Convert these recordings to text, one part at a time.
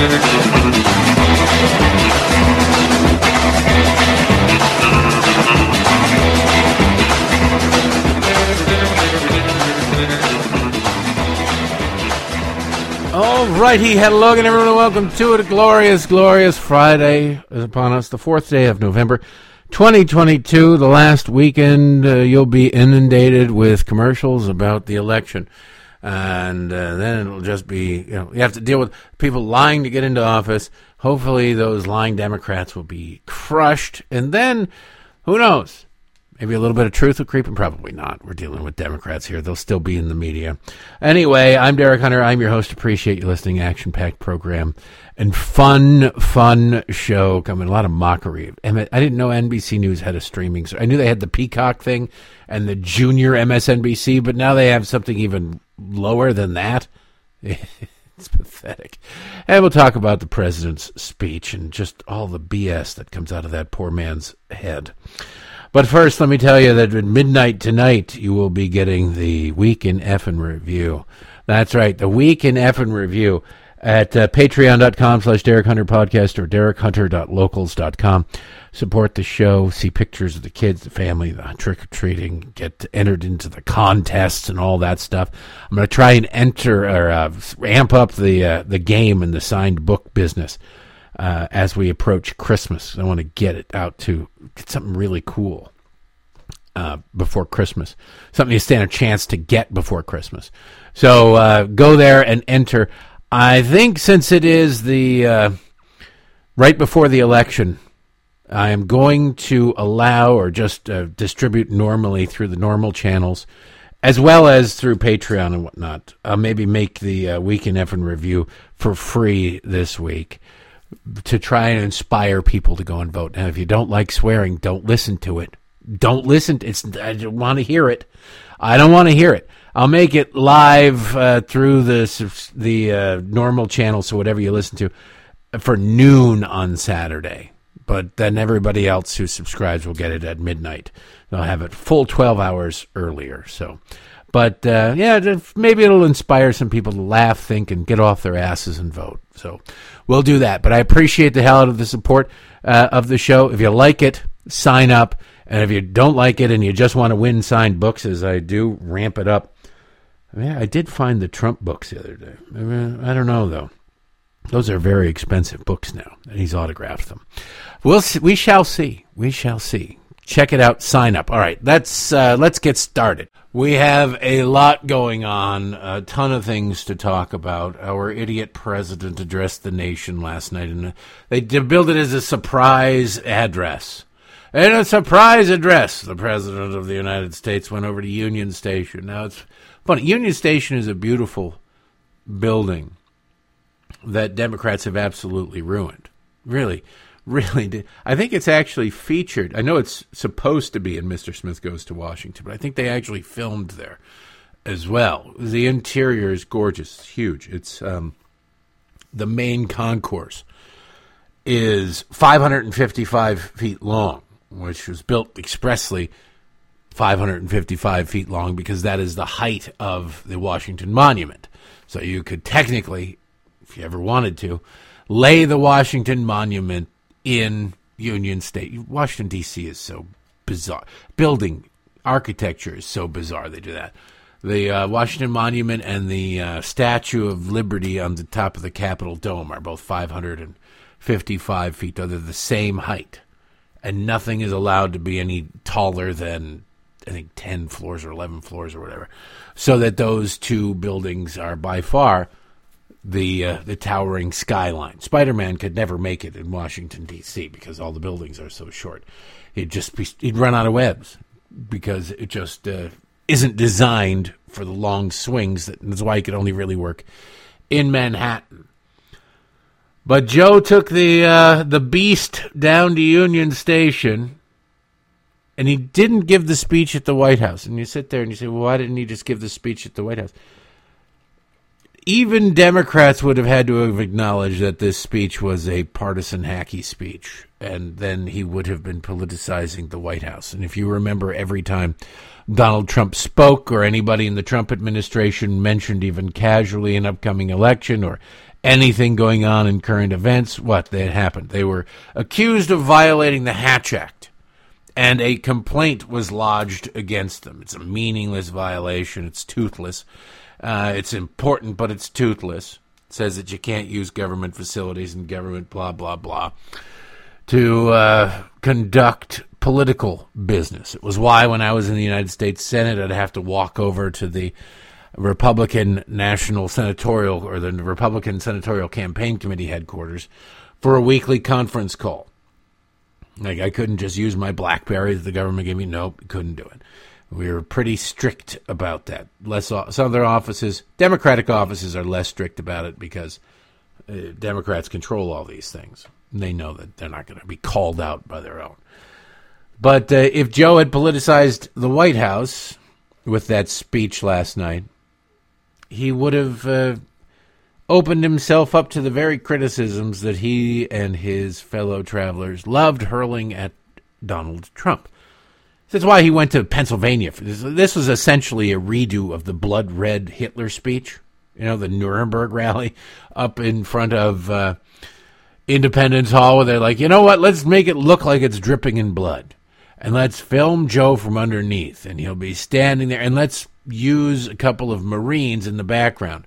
All righty, hello again, everyone, and welcome to it. A glorious, glorious Friday is upon us, the fourth day of November, 2022. The last weekend, uh, you'll be inundated with commercials about the election, and uh, then it'll just be, you know, you have to deal with people lying to get into office. Hopefully, those lying Democrats will be crushed, and then, who knows? Maybe a little bit of truth will creep in. Probably not. We're dealing with Democrats here. They'll still be in the media. Anyway, I'm Derek Hunter. I'm your host. Appreciate you listening. Action packed program and fun, fun show coming. A lot of mockery. I didn't know NBC News had a streaming. So I knew they had the Peacock thing and the junior MSNBC, but now they have something even lower than that. It's pathetic. And we'll talk about the president's speech and just all the BS that comes out of that poor man's head. But first, let me tell you that at midnight tonight, you will be getting the Week in Effin Review. That's right, the Week in Effin Review at uh, patreon.com slash Derek Hunter Podcast or derekhunter.locals.com. Support the show, see pictures of the kids, the family, the trick-or-treating, get entered into the contests and all that stuff. I'm going to try and enter or uh, amp up the, uh, the game and the signed book business uh, as we approach Christmas. I want to get it out to get something really cool uh, before Christmas, something you stand a chance to get before Christmas. So uh, go there and enter. I think since it is the uh, right before the election, I am going to allow or just uh, distribute normally through the normal channels as well as through Patreon and whatnot. I'll maybe make the uh, Week in Effin review for free this week to try and inspire people to go and vote. Now, if you don't like swearing, don't listen to it. Don't listen. It's I don't want to hear it. I don't want to hear it. I'll make it live uh, through the the uh, normal channel, so whatever you listen to, for noon on Saturday. But then everybody else who subscribes will get it at midnight. They'll have it full twelve hours earlier. So, but uh, yeah, maybe it'll inspire some people to laugh, think, and get off their asses and vote. So we'll do that. But I appreciate the hell out of the support uh, of the show. If you like it, sign up. And if you don't like it and you just want to win signed books, as I do, ramp it up. Mean, I did find the Trump books the other day. I, don't know though. Those are very expensive books now, and he's autographed them. We'll see, we shall see. We shall see. Check it out. Sign up. All right, let's uh, let's get started. We have a lot going on, a ton of things to talk about. Our idiot president addressed the nation last night, and they billed it as a surprise address. In a surprise address, the president of the United States went over to Union Station. Now it's funny. Union Station is a beautiful building that Democrats have absolutely ruined. Really, really. I think it's actually featured. I know it's supposed to be in Mr. Smith Goes to Washington, but I think they actually filmed there as well. The interior is gorgeous, it's huge. It's um, the main concourse is 555 feet long, which was built expressly 555 feet long because that is the height of the Washington Monument. So you could technically, if you ever wanted to, lay the Washington Monument in Union State. Washington D.C. is so bizarre. Building architecture is so bizarre. They do that. The uh, Washington Monument and the uh, Statue of Liberty on the top of the Capitol Dome are both 555 feet. They're the same height, and nothing is allowed to be any taller than I think 10 floors or 11 floors or whatever. So that those two buildings are by far the uh, the towering skyline. Spider Man could never make it in Washington D.C. because all the buildings are so short. He'd just be, he'd run out of webs because it just uh, isn't designed for the long swings. That, that's why he could only really work in Manhattan. But Joe took the uh, the beast down to Union Station, and he didn't give the speech at the White House. And you sit there and you say, "Well, why didn't he just give the speech at the White House?" even Democrats would have had to have acknowledged that this speech was a partisan hacky speech, and then he would have been politicizing the White House. And if you remember, every time Donald Trump spoke or anybody in the Trump administration mentioned even casually an upcoming election or anything going on in current events. What they had happened? They were accused of violating the Hatch Act, and a complaint was lodged against them. It's a meaningless violation. It's toothless. Uh, it's important, but it's toothless. It says that you can't use government facilities and government blah blah blah to uh, conduct political business. It was why when I was in the United States Senate, I'd have to walk over to the Republican National Senatorial or the Republican Senatorial Campaign Committee headquarters for a weekly conference call. Like I couldn't just use my BlackBerry that the government gave me. Nope, couldn't do it. We were pretty strict about that. Less some other offices, Democratic offices, are less strict about it because uh, Democrats control all these things. They know that they're not going to be called out by their own. But uh, if Joe had politicized the White House with that speech last night, he would have uh, opened himself up to the very criticisms that he and his fellow travelers loved hurling at Donald Trump. That's why he went to Pennsylvania. This was essentially a redo of the blood red Hitler speech, you know, the Nuremberg rally up in front of uh, Independence Hall, where they're like, you know what, let's make it look like it's dripping in blood. And let's film Joe from underneath, and he'll be standing there, and let's use a couple of Marines in the background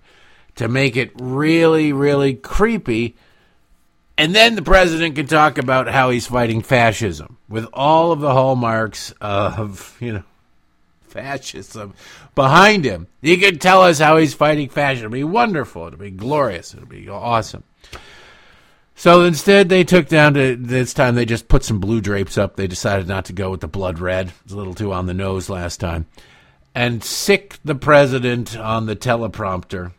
to make it really, really creepy. And then the president can talk about how he's fighting fascism with all of the hallmarks of, you know, fascism behind him. He can tell us how he's fighting fascism. It'll be wonderful. It'll be glorious. It'll be awesome. So instead, they took down to this time. They just put some blue drapes up. They decided not to go with the blood red. It was a little too on the nose last time and sick the president on the teleprompter.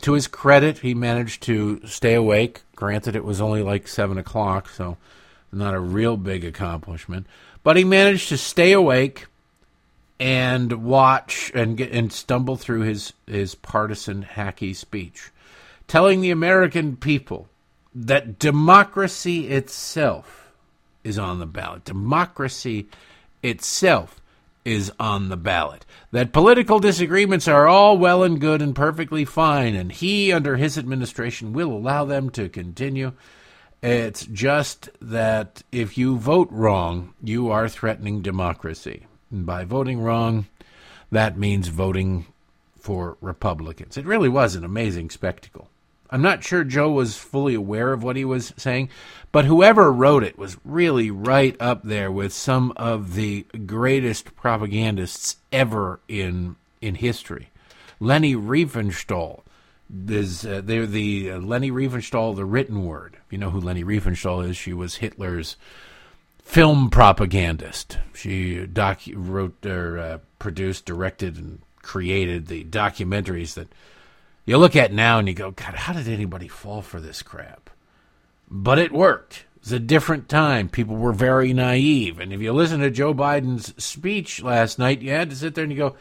To his credit, he managed to stay awake. Granted, it was only like 7 o'clock, so not a real big accomplishment. But he managed to stay awake and watch and get and stumble through his, his partisan hacky speech, telling the American people that democracy itself is on the ballot. Democracy itself is on the ballot. That political disagreements are all well and good and perfectly fine, and he, under his administration, will allow them to continue. It's just that if you vote wrong, you are threatening democracy. And by voting wrong, that means voting for Republicans. It really was an amazing spectacle. I'm not sure Joe was fully aware of what he was saying, but whoever wrote it was really right up there with some of the greatest propagandists ever in in history. Leni Riefenstahl is uh, they're the uh, Leni Riefenstahl, the written word. If you know who Leni Riefenstahl is, she was Hitler's film propagandist. She docu- wrote or uh, produced, directed, and created the documentaries that you look at now and you go, God, how did anybody fall for this crap? But it worked. It was a different time. People were very naive. And if you listen to Joe Biden's speech last night, you had to sit there and you go,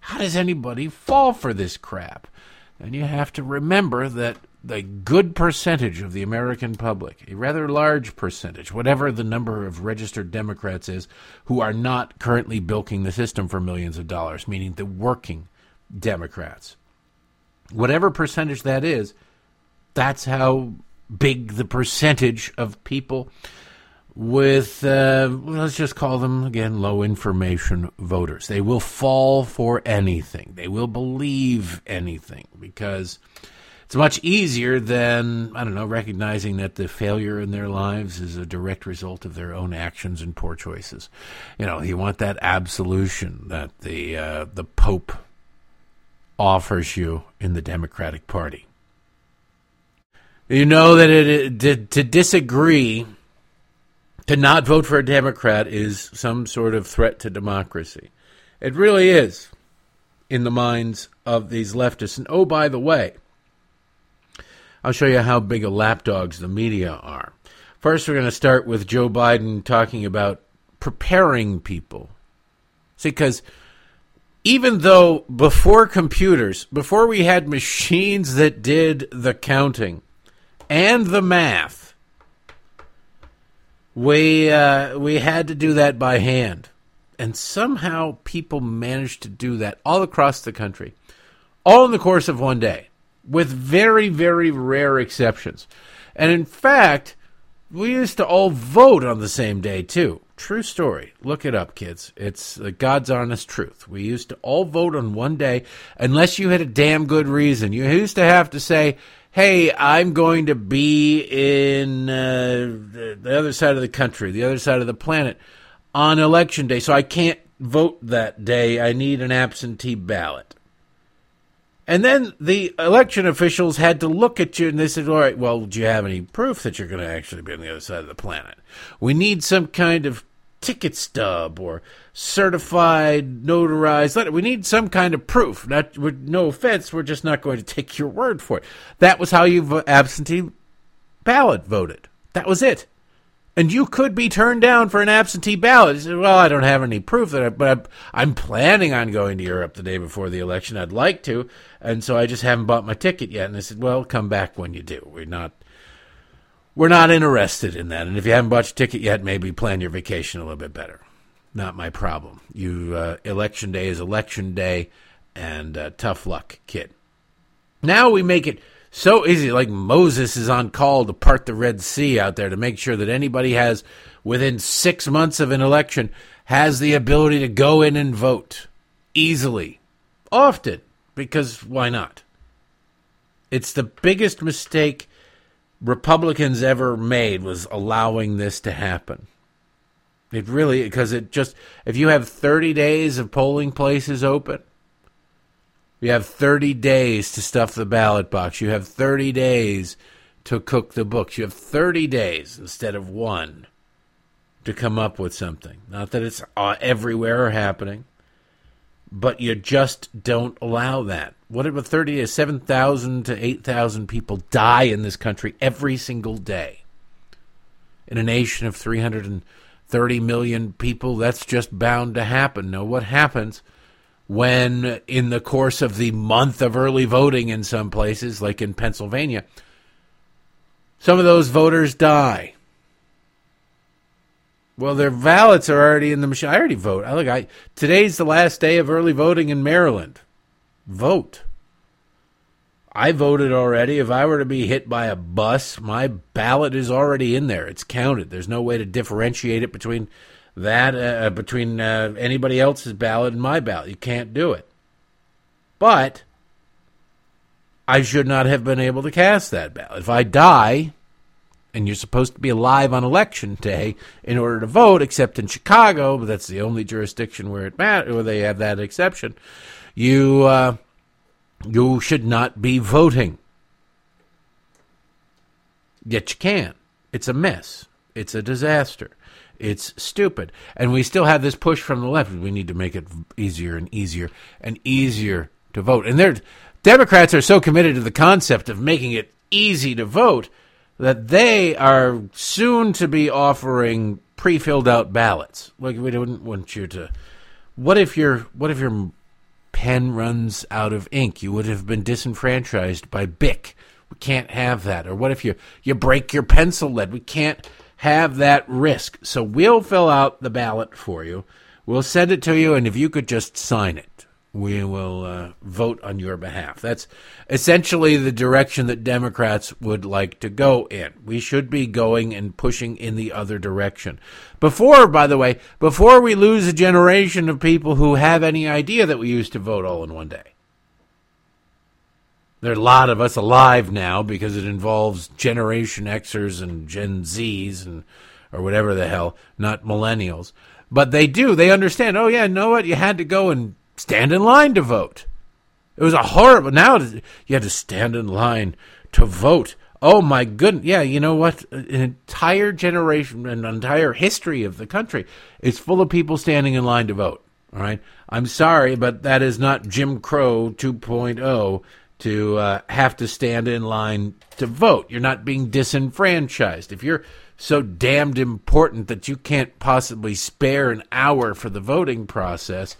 how does anybody fall for this crap? And you have to remember that the good percentage of the American public, a rather large percentage, whatever the number of registered Democrats is, who are not currently bilking the system for millions of dollars, meaning the working Democrats whatever percentage that is, that's how big the percentage of people with, uh, let's just call them again, low information voters. They will fall for anything, they will believe anything because it's much easier than, I don't know, recognizing that the failure in their lives is a direct result of their own actions and poor choices. You know, you want that absolution that the, uh, the Pope offers you in the Democratic Party. You know that it, to, to disagree, to not vote for a Democrat is some sort of threat to democracy. It really is in the minds of these leftists. And oh, by the way, I'll show you how big of lapdogs the media are. First, we're going to start with Joe Biden talking about preparing people. See, because even though before computers, before we had machines that did the counting and the math, we uh, we had to do that by hand, and somehow people managed to do that all across the country, all in the course of one day. with very, very rare exceptions. And in fact, we used to all vote on the same day, too. True story. Look it up, kids. It's the God's honest truth. We used to all vote on one day unless you had a damn good reason. You used to have to say, hey, I'm going to be in uh, the other side of the country, the other side of the planet on election day, so I can't vote that day. I need an absentee ballot. And then the election officials had to look at you and they said, All right, well, do you have any proof that you're going to actually be on the other side of the planet? We need some kind of ticket stub or certified notarized letter. We need some kind of proof. Not, no offense, we're just not going to take your word for it. That was how you absentee ballot voted. That was it and you could be turned down for an absentee ballot. He said, "Well, I don't have any proof that, I, but I'm, planning on going to Europe the day before the election. I'd like to, and so I just haven't bought my ticket yet." And I said, "Well, come back when you do. We're not, we're not interested in that. And if you haven't bought your ticket yet, maybe plan your vacation a little bit better. Not my problem. You uh, election day is election day, and uh, tough luck, kid." Now we make it so easy. Like Moses is on call to part the Red Sea out there to make sure that anybody has, within six months of an election, has the ability to go in and vote easily, often, because why not? It's the biggest mistake Republicans ever made was allowing this to happen. It really, because it just, if you have 30 days of polling places open, you have 30 days to stuff the ballot box. You have 30 days to cook the books. You have 30 days instead of one to come up with something. Not that it's uh, everywhere or happening, but you just don't allow that. What about 30 days? 7,000 to 8,000 people die in this country every single day. In a nation of 330 million people, that's just bound to happen. Now, what happens? When, in the course of the month of early voting in some places, like in Pennsylvania, some of those voters die. Well, their ballots are already in the machine. I already vote. I look. I today's the last day of early voting in Maryland. Vote. I voted already. If I were to be hit by a bus, my ballot is already in there. It's counted. There's no way to differentiate it between that uh, uh, between uh, anybody else's ballot and my ballot. You can't do it. But I should not have been able to cast that ballot. If I die, and you're supposed to be alive on election day in order to vote, except in Chicago, but that's the only jurisdiction where it matters, where they have that exception. You uh, you should not be voting. Yet you can. It's a mess. It's a disaster. It's stupid. And we still have this push from the left. We need to make it easier and easier and easier to vote. And they're, Democrats are so committed to the concept of making it easy to vote that they are soon to be offering pre-filled out ballots. Like we don't want you to. What if your What if your pen runs out of ink? You would have been disenfranchised by Bic. We can't have that. Or what if you you break your pencil lead? We can't have that risk. So we'll fill out the ballot for you. We'll send it to you, and if you could just sign it, we will uh, vote on your behalf. That's essentially the direction that Democrats would like to go in. We should be going and pushing in the other direction. Before, by the way, before we lose a generation of people who have any idea that we used to vote all in one day. There are a lot of us alive now because it involves Generation Xers and Gen Zs and or whatever the hell, not millennials. But they do. They understand. Oh yeah, know what? You had to go and stand in line to vote. It was a horrible. Now you had to stand in line to vote. Oh my goodness. Yeah, you know what? An entire generation, an entire history of the country is full of people standing in line to vote. All right. I'm sorry, but that is not Jim Crow 2.0 to uh, have to stand in line to vote. You're not being disenfranchised. If you're so damned important that you can't possibly spare an hour for the voting process,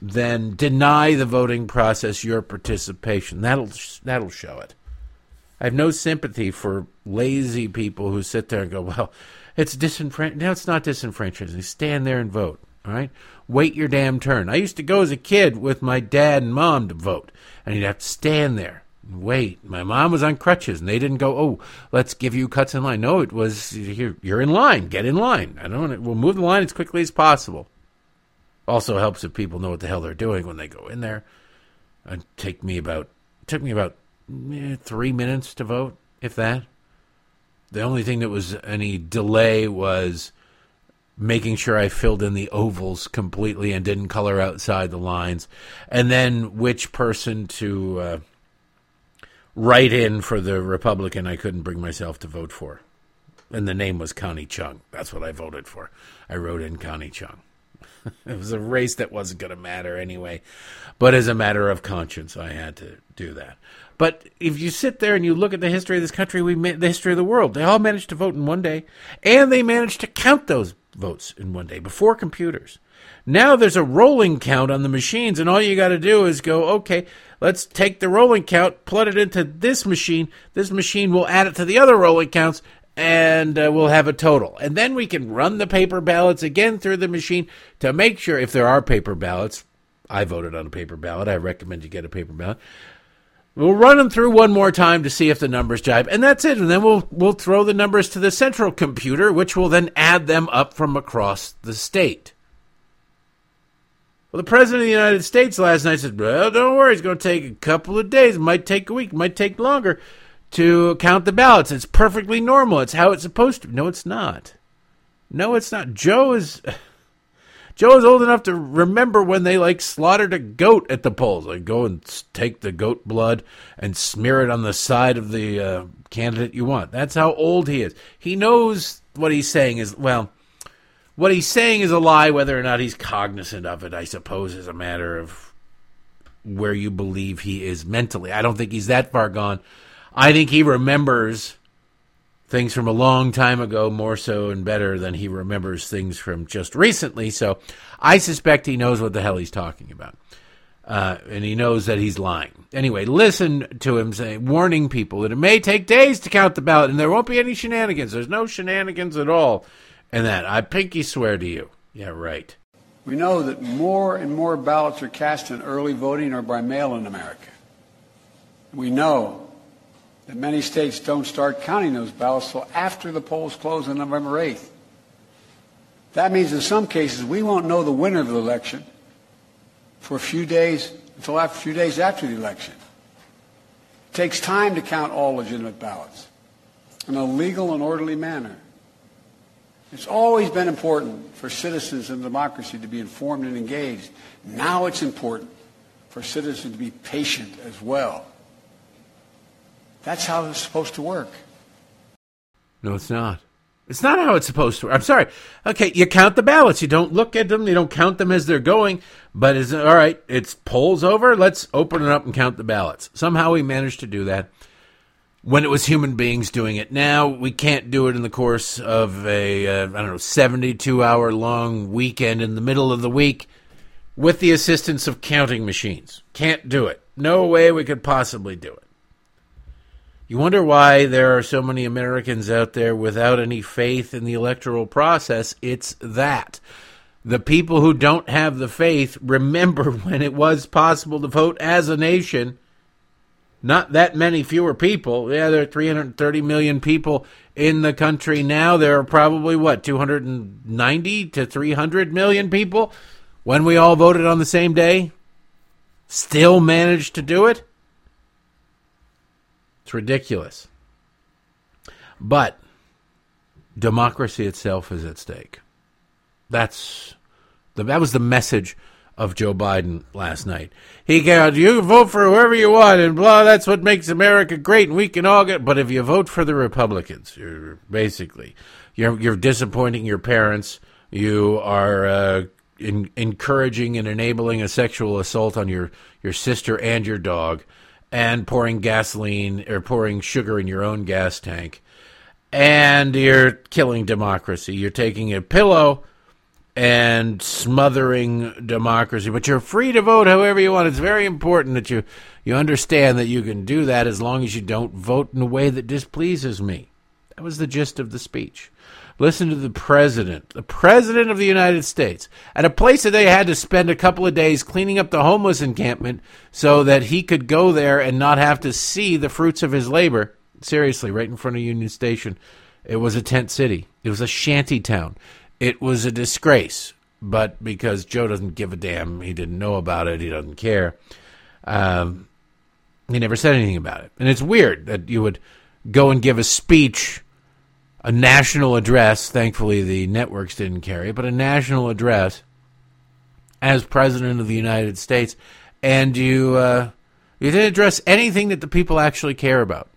then deny the voting process your participation. That'll that'll show it. I have no sympathy for lazy people who sit there and go, "Well, it's disenfranchised." No, it's not disenfranchised. Stand there and vote. All right, wait your damn turn. I used to go as a kid with my dad and mom to vote and you'd have to stand there and Wait, my mom was on crutches, and they didn't go. Oh, let's give you cuts in line. No, it was here. You're in line. Get in line. I don't. We'll move the line as quickly as possible. Also helps if people know what the hell they're doing when they go in there. It take me about took me about eh, three minutes to vote, if that. The only thing that was any delay was making sure I filled in the ovals completely and didn't color outside the lines, and then which person to uh, write in for the Republican I couldn't bring myself to vote for. And the name was Connie Chung. That's what I voted for. I wrote in Connie Chung. it was a race that wasn't going to matter anyway. But as a matter of conscience, I had to do that. But if you sit there and you look at the history of this country, we the history of the world, they all managed to vote in one day, and they managed to count those votes in one day before computers. Now there's a rolling count on the machines, and all you got to do is go, okay, let's take the rolling count, plug it into this machine. This machine will add it to the other rolling counts, and uh, we'll have a total. And then we can run the paper ballots again through the machine to make sure if there are paper ballots. I voted on a paper ballot. I recommend you get a paper ballot. We'll run them through one more time to see if the numbers jibe, and that's it. And then we'll we'll throw the numbers to the central computer, which will then add them up from across the state. Well, the president of the United States last night said, "Well, don't worry, it's going to take a couple of days. It might take a week. It might take longer to count the ballots. It's perfectly normal. It's how it's supposed to." No, it's not. No, it's not. Joe is. Joe is old enough to remember when they like slaughtered a goat at the polls. Like go and take the goat blood and smear it on the side of the uh, candidate you want. That's how old he is. He knows what he's saying is well. What he's saying is a lie. Whether or not he's cognizant of it, I suppose, is a matter of where you believe he is mentally. I don't think he's that far gone. I think he remembers things from a long time ago more so and better than he remembers things from just recently. So I suspect he knows what the hell he's talking about. Uh, and he knows that he's lying. Anyway, listen to him saying, warning people that it may take days to count the ballot and there won't be any shenanigans. There's no shenanigans at all. And that, I pinky swear to you. Yeah, right. We know that more and more ballots are cast in early voting or by mail in America. We know that many states don't start counting those ballots until after the polls close on November 8th. That means in some cases we won't know the winner of the election for a few days until after, a few days after the election. It takes time to count all legitimate ballots in a legal and orderly manner. It's always been important for citizens in democracy to be informed and engaged. Now it's important for citizens to be patient as well. That's how it's supposed to work. No, it's not. It's not how it's supposed to work. I'm sorry. Okay, you count the ballots. You don't look at them. You don't count them as they're going. But is all right. It's polls over. Let's open it up and count the ballots. Somehow we managed to do that when it was human beings doing it. Now we can't do it in the course of a uh, I don't know 72 hour long weekend in the middle of the week with the assistance of counting machines. Can't do it. No way we could possibly do it. You wonder why there are so many Americans out there without any faith in the electoral process. It's that. The people who don't have the faith remember when it was possible to vote as a nation. Not that many fewer people. Yeah, there are 330 million people in the country now. There are probably, what, 290 to 300 million people when we all voted on the same day? Still managed to do it? It's ridiculous. But democracy itself is at stake. That's the, that was the message of Joe Biden last night. He got you vote for whoever you want and blah. That's what makes America great, and we can all get. But if you vote for the Republicans, you're basically you're you're disappointing your parents. You are uh, in, encouraging and enabling a sexual assault on your your sister and your dog and pouring gasoline or pouring sugar in your own gas tank. And you're killing democracy. You're taking a pillow and smothering democracy. But you're free to vote however you want. It's very important that you, you understand that you can do that as long as you don't vote in a way that displeases me. That was the gist of the speech. Listen to the president, the president of the United States, at a place that they had to spend a couple of days cleaning up the homeless encampment so that he could go there and not have to see the fruits of his labor. Seriously, right in front of Union Station. It was a tent city. It was a shanty town. It was a disgrace. But because Joe doesn't give a damn, he didn't know about it, he doesn't care. Um, he never said anything about it. And it's weird that you would go and give a speech, a national address. Thankfully, the networks didn't carry it, but a national address as president of the United States, and you uh, you didn't address anything that the people actually care about.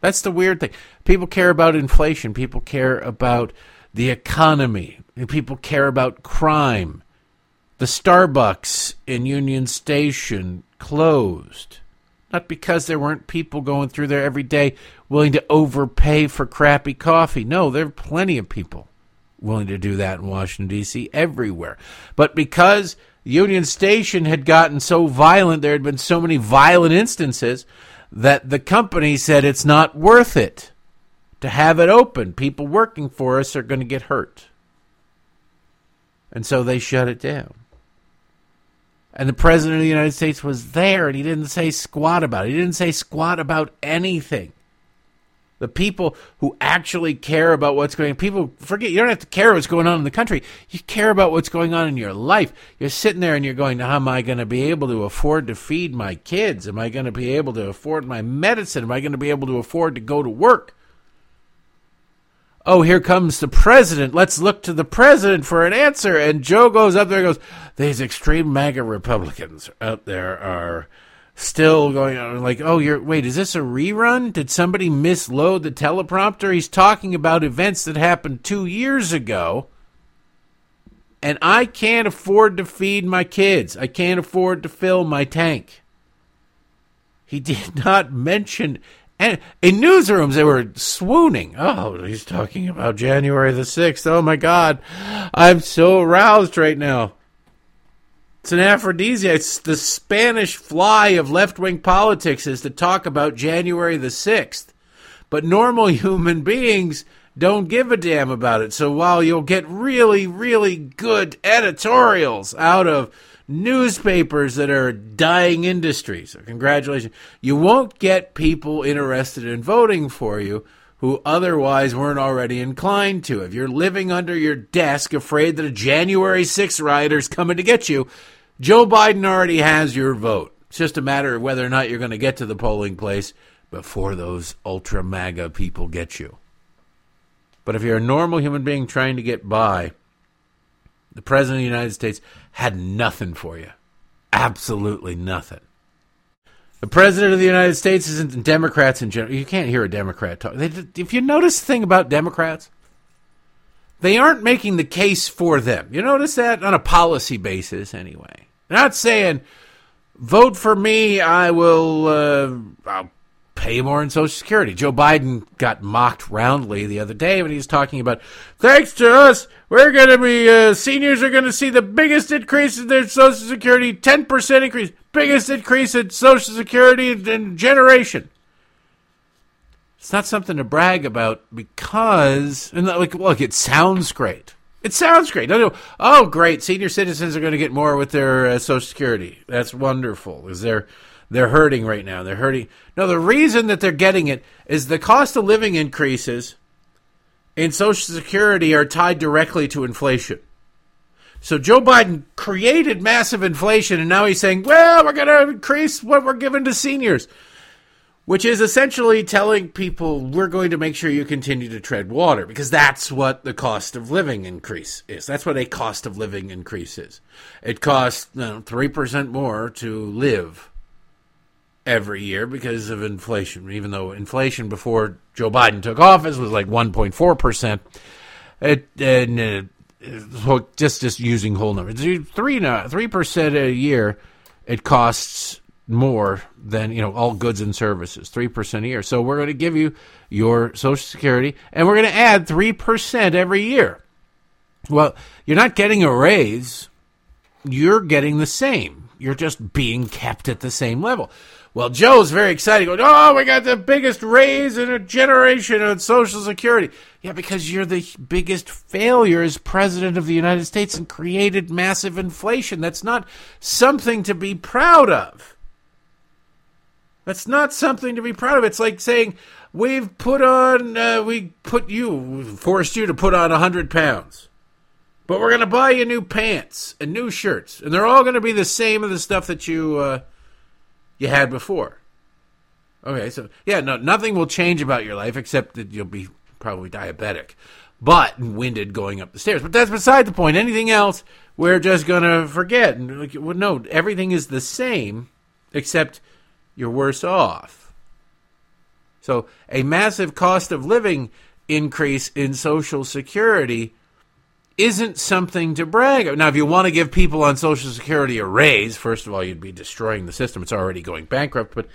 That's the weird thing. People care about inflation. People care about the economy. People care about crime. The Starbucks in Union Station closed. Not because there weren't people going through there every day willing to overpay for crappy coffee. No, there are plenty of people willing to do that in Washington, D.C., everywhere. But because Union Station had gotten so violent, there had been so many violent instances that the company said it's not worth it to have it open. People working for us are going to get hurt. And so they shut it down. And the President of the United States was there and he didn't say squat about it. He didn't say squat about anything. The people who actually care about what's going on, people forget, you don't have to care what's going on in the country. You care about what's going on in your life. You're sitting there and you're going, how am I going to be able to afford to feed my kids? Am I going to be able to afford my medicine? Am I going to be able to afford to go to work? Oh, here comes the president. Let's look to the president for an answer. And Joe goes up there and goes, these extreme MAGA Republicans out there are still going on like, oh, you're, wait, is this a rerun? Did somebody misload the teleprompter? He's talking about events that happened two years ago. And I can't afford to feed my kids. I can't afford to fill my tank. He did not mention and in newsrooms, they were swooning. Oh, he's talking about January the 6th. Oh my God. I'm so aroused right now. It's an aphrodisiac. It's the Spanish fly of left wing politics is to talk about January the 6th. But normal human beings don't give a damn about it. So while you'll get really, really good editorials out of newspapers that are dying industries. So congratulations. You won't get people interested in voting for you who otherwise weren't already inclined to. If you're living under your desk afraid that a January 6th rioter is coming to get you, Joe Biden already has your vote. It's just a matter of whether or not you're going to get to the polling place before those ultra MAGA people get you. But if you're a normal human being trying to get by, the President of the United States had nothing for you. Absolutely nothing. The President of the United States isn't Democrats in general. You can't hear a Democrat talk. They, if you notice the thing about Democrats, they aren't making the case for them. You notice that on a policy basis, anyway. They're not saying, vote for me, I will uh, I'll pay more in Social Security. Joe Biden got mocked roundly the other day when he was talking about, thanks to us, we're going to be, uh, seniors are going to see the biggest increase in their Social Security, 10% increase, biggest increase in Social Security in generation. It's not something to brag about because, and like, look, it sounds great. It sounds great. Oh, great! Senior citizens are going to get more with their uh, Social Security. That's wonderful. Is there? They're hurting right now. They're hurting. No, the reason that they're getting it is the cost of living increases in Social Security are tied directly to inflation. So Joe Biden created massive inflation, and now he's saying, well, we're going to increase what we're giving to seniors, which is essentially telling people we're going to make sure you continue to tread water because that's what the cost of living increase is. That's what a cost of living increase is. It costs you know, 3% more to live every year because of inflation. Even though inflation before Joe Biden took office was like 1.4 percent, it and uh, just just using whole numbers, three three percent a year, it costs more than you know all goods and services, three percent a year. So we're going to give you your Social Security, and we're going to add three percent every year. Well, you're not getting a raise; you're getting the same. You're just being kept at the same level. Well, Joe's very excited, going, "Oh, we got the biggest raise in a generation on Social Security." Yeah, because you're the biggest failure as president of the United States and created massive inflation. That's not something to be proud of. That's not something to be proud of. It's like saying we've put on, uh, we put you, forced you to put on a hundred pounds. But we're going to buy you new pants and new shirts, and they're all going to be the same of the stuff that you uh, you had before. Okay, so yeah, no, nothing will change about your life except that you'll be probably diabetic, but winded going up the stairs. But that's beside the point. Anything else, we're just to forget. And like, well, no, everything is the same except you're worse off. So a massive cost of living increase in Social Security isn't something to brag of. Now, if you want to give people on Social Security a raise, first of all, you'd be destroying the system. It's already going bankrupt. But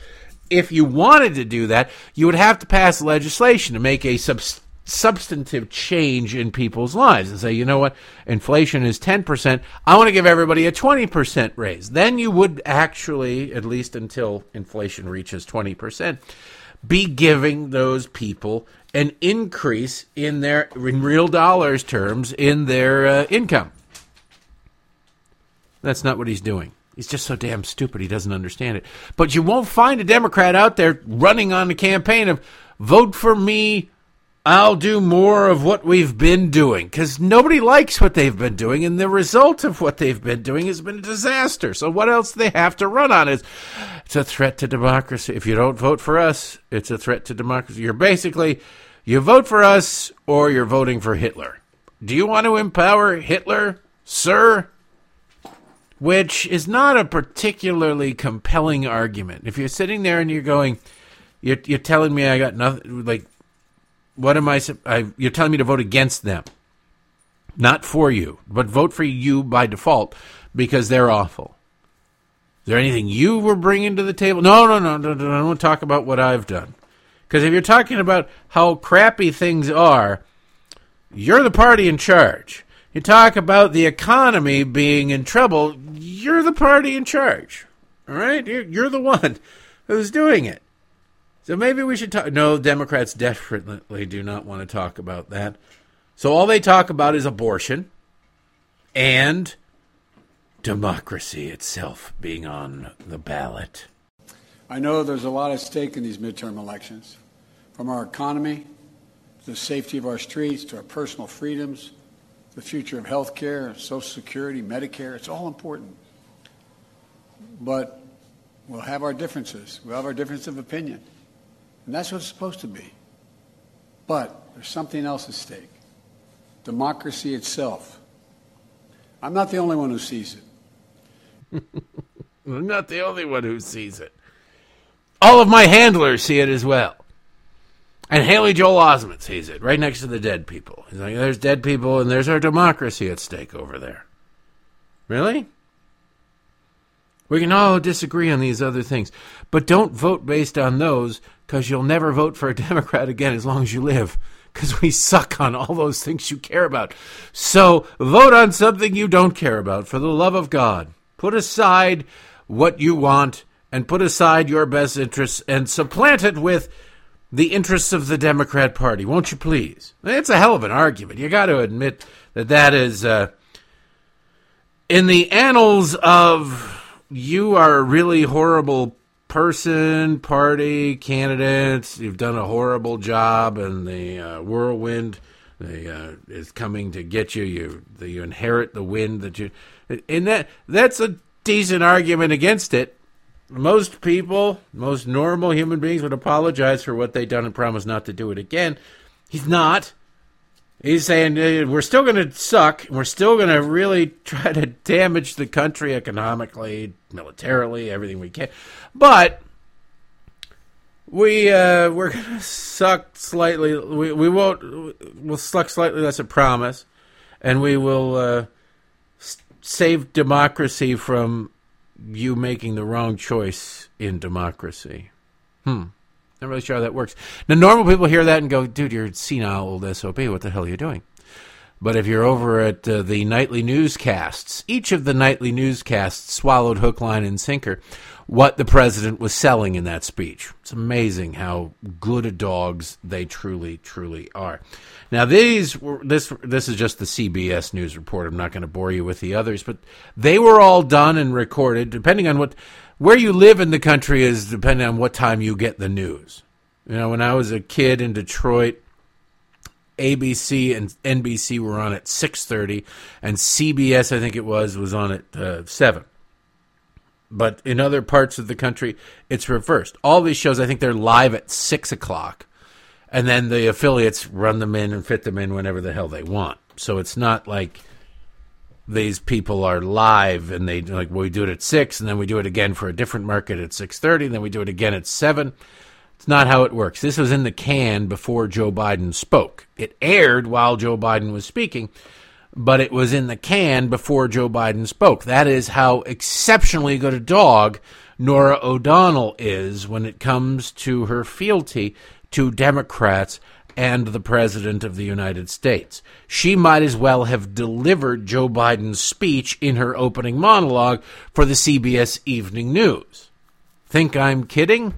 if you wanted to do that, you would have to pass legislation to make a sub- substantive change in people's lives and say, you know what, inflation is 10%. I want to give everybody a 20% raise. Then you would actually, at least until inflation reaches 20%, be giving those people an increase in their in real dollars terms in their uh, income. That's not what he's doing. He's just so damn stupid he doesn't understand it. But you won't find a Democrat out there running on the campaign of vote for me I'll do more of what we've been doing because nobody likes what they've been doing, and the result of what they've been doing has been a disaster. So, what else they have to run on is it's a threat to democracy. If you don't vote for us, it's a threat to democracy. You're basically you vote for us or you're voting for Hitler. Do you want to empower Hitler, sir? Which is not a particularly compelling argument. If you're sitting there and you're going, you're, you're telling me I got nothing, like what am I, I? You're telling me to vote against them, not for you, but vote for you by default because they're awful. Is there anything you were bringing to the table? No, no, no, no, no. Don't talk about what I've done. Because if you're talking about how crappy things are, you're the party in charge. You talk about the economy being in trouble, you're the party in charge. All right? You're, you're the one who's doing it. So maybe we should talk. No, Democrats definitely do not want to talk about that. So all they talk about is abortion and democracy itself being on the ballot. I know there's a lot at stake in these midterm elections, from our economy to the safety of our streets to our personal freedoms, the future of health care, Social Security, Medicare. It's all important. But we'll have our differences. We'll have our difference of opinion. And that's what it's supposed to be. But there's something else at stake democracy itself. I'm not the only one who sees it. I'm not the only one who sees it. All of my handlers see it as well. And Haley Joel Osment sees it right next to the dead people. He's like, there's dead people and there's our democracy at stake over there. Really? We can all disagree on these other things, but don't vote based on those because you'll never vote for a Democrat again as long as you live because we suck on all those things you care about. So vote on something you don't care about for the love of God. Put aside what you want and put aside your best interests and supplant it with the interests of the Democrat Party, won't you please? It's a hell of an argument. You got to admit that that is uh, in the annals of you are a really horrible person, party, candidates. You've done a horrible job, and the uh, whirlwind the, uh, is coming to get you. You you inherit the wind that you, and that that's a decent argument against it. Most people, most normal human beings, would apologize for what they've done and promise not to do it again. He's not. He's saying we're still going to suck. We're still going to really try to damage the country economically, militarily, everything we can. But we uh, we're going to suck slightly. We we won't. We'll suck slightly. That's a promise, and we will uh, save democracy from you making the wrong choice in democracy. Hmm. I'm not really sure how that works. Now, normal people hear that and go, dude, you're senile old SOB. What the hell are you doing? But if you're over at uh, the nightly newscasts, each of the nightly newscasts, swallowed hook, line, and sinker, what the president was selling in that speech. It's amazing how good a dogs they truly, truly are. Now, these were this this is just the CBS News report. I'm not going to bore you with the others, but they were all done and recorded. Depending on what where you live in the country is depending on what time you get the news. You know, when I was a kid in Detroit, ABC and NBC were on at 6:30 and CBS I think it was was on at uh, 7. But in other parts of the country, it's reversed. All these shows, I think they're live at 6 o'clock. And then the affiliates run them in and fit them in whenever the hell they want. So it's not like these people are live and they like well, we do it at 6 and then we do it again for a different market at 6:30 and then we do it again at 7 it's not how it works. This was in the can before Joe Biden spoke. It aired while Joe Biden was speaking, but it was in the can before Joe Biden spoke. That is how exceptionally good a dog Norah O'Donnell is when it comes to her fealty to Democrats and the President of the United States. She might as well have delivered Joe Biden's speech in her opening monologue for the CBS Evening News. Think I'm kidding?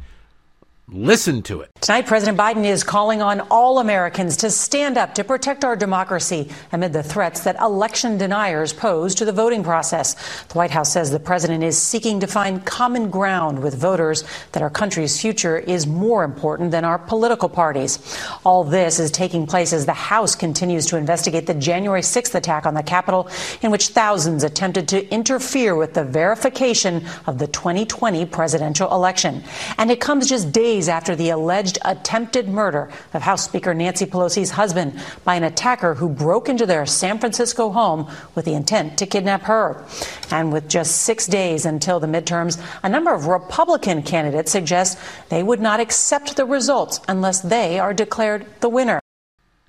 Listen to it. Tonight, President Biden is calling on all Americans to stand up to protect our democracy amid the threats that election deniers pose to the voting process. The White House says the president is seeking to find common ground with voters that our country's future is more important than our political parties. All this is taking place as the House continues to investigate the January 6th attack on the Capitol, in which thousands attempted to interfere with the verification of the 2020 presidential election. And it comes just days after the alleged attempted murder of House Speaker Nancy Pelosi's husband by an attacker who broke into their San Francisco home with the intent to kidnap her. And with just six days until the midterms, a number of Republican candidates suggest they would not accept the results unless they are declared the winner.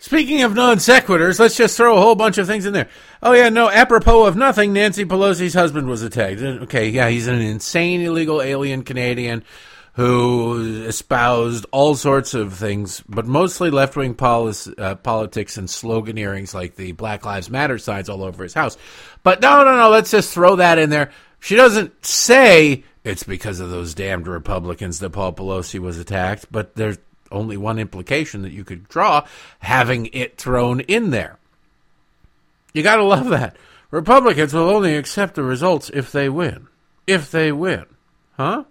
Speaking of non sequiturs, let's just throw a whole bunch of things in there. Oh, yeah, no, apropos of nothing, Nancy Pelosi's husband was attacked. Okay, yeah, he's an insane illegal alien Canadian who espoused all sorts of things, but mostly left wing uh, politics and sloganeerings like the Black Lives Matter signs all over his house. But no, no, no, let's just throw that in there. She doesn't say it's because of those damned Republicans that Paul Pelosi was attacked, but there's only one implication that you could draw having it thrown in there. You got to love that. Republicans will only accept the results if they win. If they win. Huh?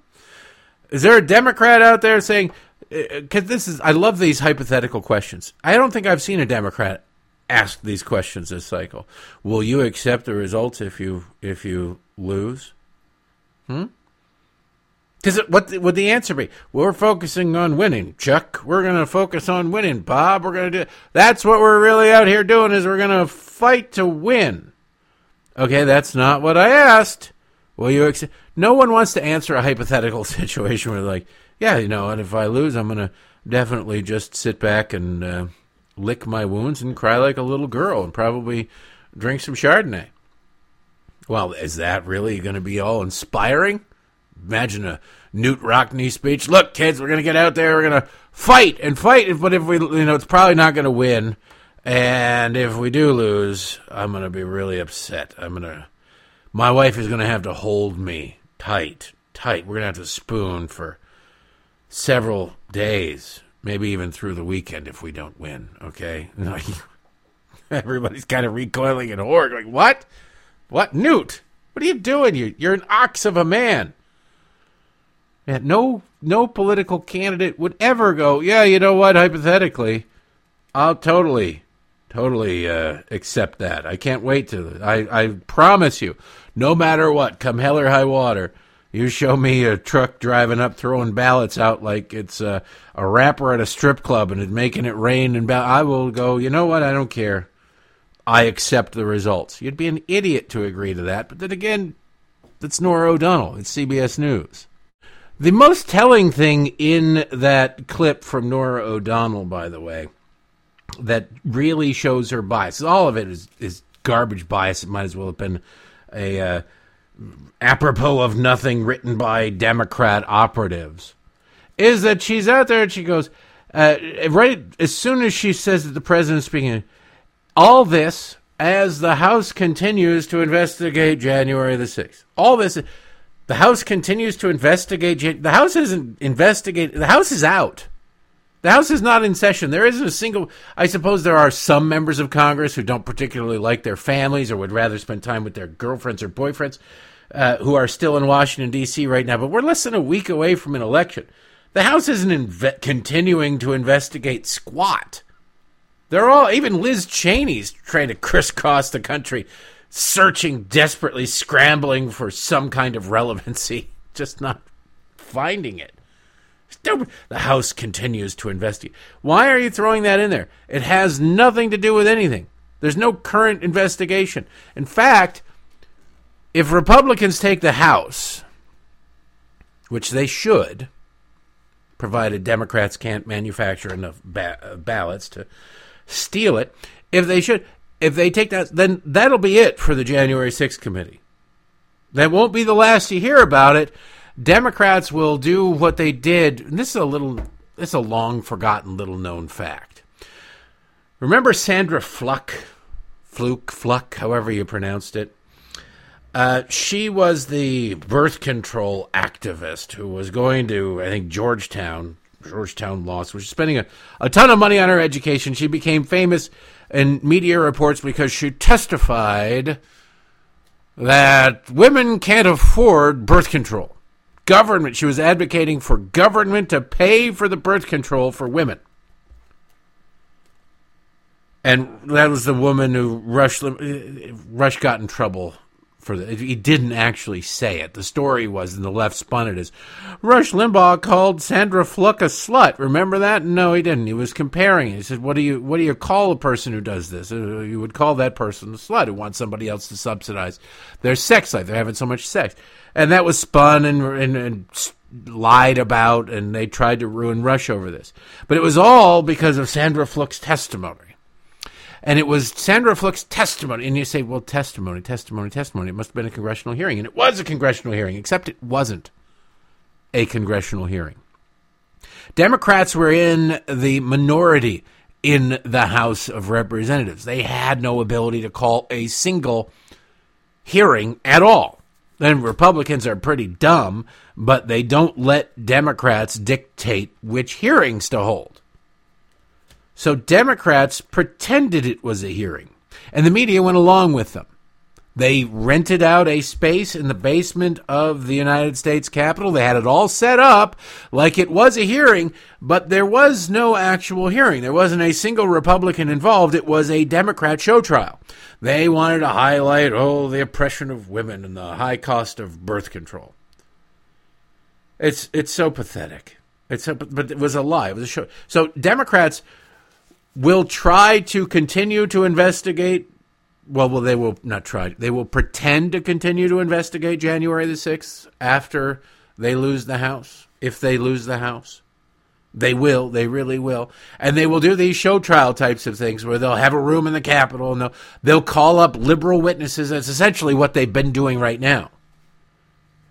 Is there a Democrat out there saying, because uh, this is, I love these hypothetical questions. I don't think I've seen a Democrat ask these questions this cycle. Will you accept the results if you if you lose? Hmm. Because what would the answer be? We're focusing on winning, Chuck. We're going to focus on winning, Bob. We're going to do. That's what we're really out here doing. Is we're going to fight to win. Okay, that's not what I asked. Will you accept? No one wants to answer a hypothetical situation where, like, yeah, you know, and if I lose, I'm to definitely just sit back and uh, lick my wounds and cry like a little girl and probably drink some Chardonnay. Well, is that really going to be all inspiring? Imagine a Knute Rockne speech. Look, kids, we're going to get out there. We're going to fight and fight. But if we, you know, it's probably not going to win. And if we do lose, I'm going to be really upset. I'm going to my wife is going to have to hold me tight, tight. We're going to have to spoon for several days, maybe even through the weekend if we don't win, okay? Everybody's kind of recoiling in horror, going, What? What? Knute, What are you doing? You, you're an ox of a man. No, no political candidate would ever go, Yeah, you know what? Hypothetically, I'll totally totally uh, accept that. I can't wait to. I, I promise you, no matter what, come hell or high water, you show me a truck driving up throwing ballots out like it's a, a rapper at a strip club and it's making it rain and I will go. You know what? I don't care. I accept the results. You'd be an idiot to agree to that. But then again, that's Norah O'Donnell. It's CBS News. The most telling thing in that clip from Norah O'Donnell, by the way, that really shows her bias. All of it is, is garbage bias. It might as well have been a uh, apropos of nothing written by Democrat operatives. Is that she's out there and she goes, uh, right as soon as she says that the president's speaking, all this as the House continues to investigate January the 6th. All this, The House continues to investigate. The House isn't investigate. The House is out. The House is not in session. There isn't a single. I suppose there are some members of Congress who don't particularly like their families or would rather spend time with their girlfriends or boyfriends uh, who are still in Washington, D.C. right now. But we're less than a week away from an election. The House isn't inve- continuing to investigate squat. They're all, even Liz Cheney's trying to crisscross the country, searching desperately, scrambling for some kind of relevancy, just not finding it. The House continues to investigate. Why are you throwing that in there? It has nothing to do with anything. There's no current investigation. In fact, if Republicans take the House, which they should, provided Democrats can't manufacture enough ba- uh, ballots to steal it, if they should, if they take that, then that'll be it for the January 6th committee. That won't be the last you hear about it Democrats will do what they did. this is a little, it's a long forgotten little known fact. Remember Sandra Fluck, Fluke, Fluck, however you pronounced it. Uh, she was the birth control activist who was going to, I think, Georgetown, Georgetown Law School. She's spending a, a ton of money on her education. She became famous in media reports because she testified that women can't afford birth control government. She was advocating for government to pay for the birth control for women. And that was the woman who Rush Rush got in trouble for the. He didn't actually say it. The story was, and the left spun it as Rush Limbaugh called Sandra Fluck a slut. Remember that? No, he didn't. He was comparing. He said, "What do you what do you call a person who does this? Uh, you would call that person a slut who wants somebody else to subsidize their sex life. They're having so much sex." and that was spun and, and, and lied about, and they tried to ruin Rush over this. But it was all because of Sandra Fluck's testimony. And it was Sandra Fluck's testimony. And you say, well, testimony, testimony, testimony. It must have been a congressional hearing. And it was a congressional hearing, except it wasn't a congressional hearing. Democrats were in the minority in the House of Representatives. They had no ability to call a single hearing at all. Then Republicans are pretty dumb, but they don't let Democrats dictate which hearings to hold. So Democrats pretended it was a hearing, and the media went along with them. They rented out a space in the basement of the United States Capitol. They had it all set up like it was a hearing, but there was no actual hearing. There wasn't a single Republican involved. It was a Democrat show trial. They wanted to highlight, oh, the oppression of women and the high cost of birth control. It's it's so pathetic. It's so, but it was a lie. It was a show. So Democrats will try to continue to investigate well, well, they will not try. They will pretend to continue to investigate January the 6th after they lose the House. If they lose the House, they will. They really will. And they will do these show trial types of things where they'll have a room in the Capitol and they'll, they'll call up liberal witnesses. That's essentially what they've been doing right now.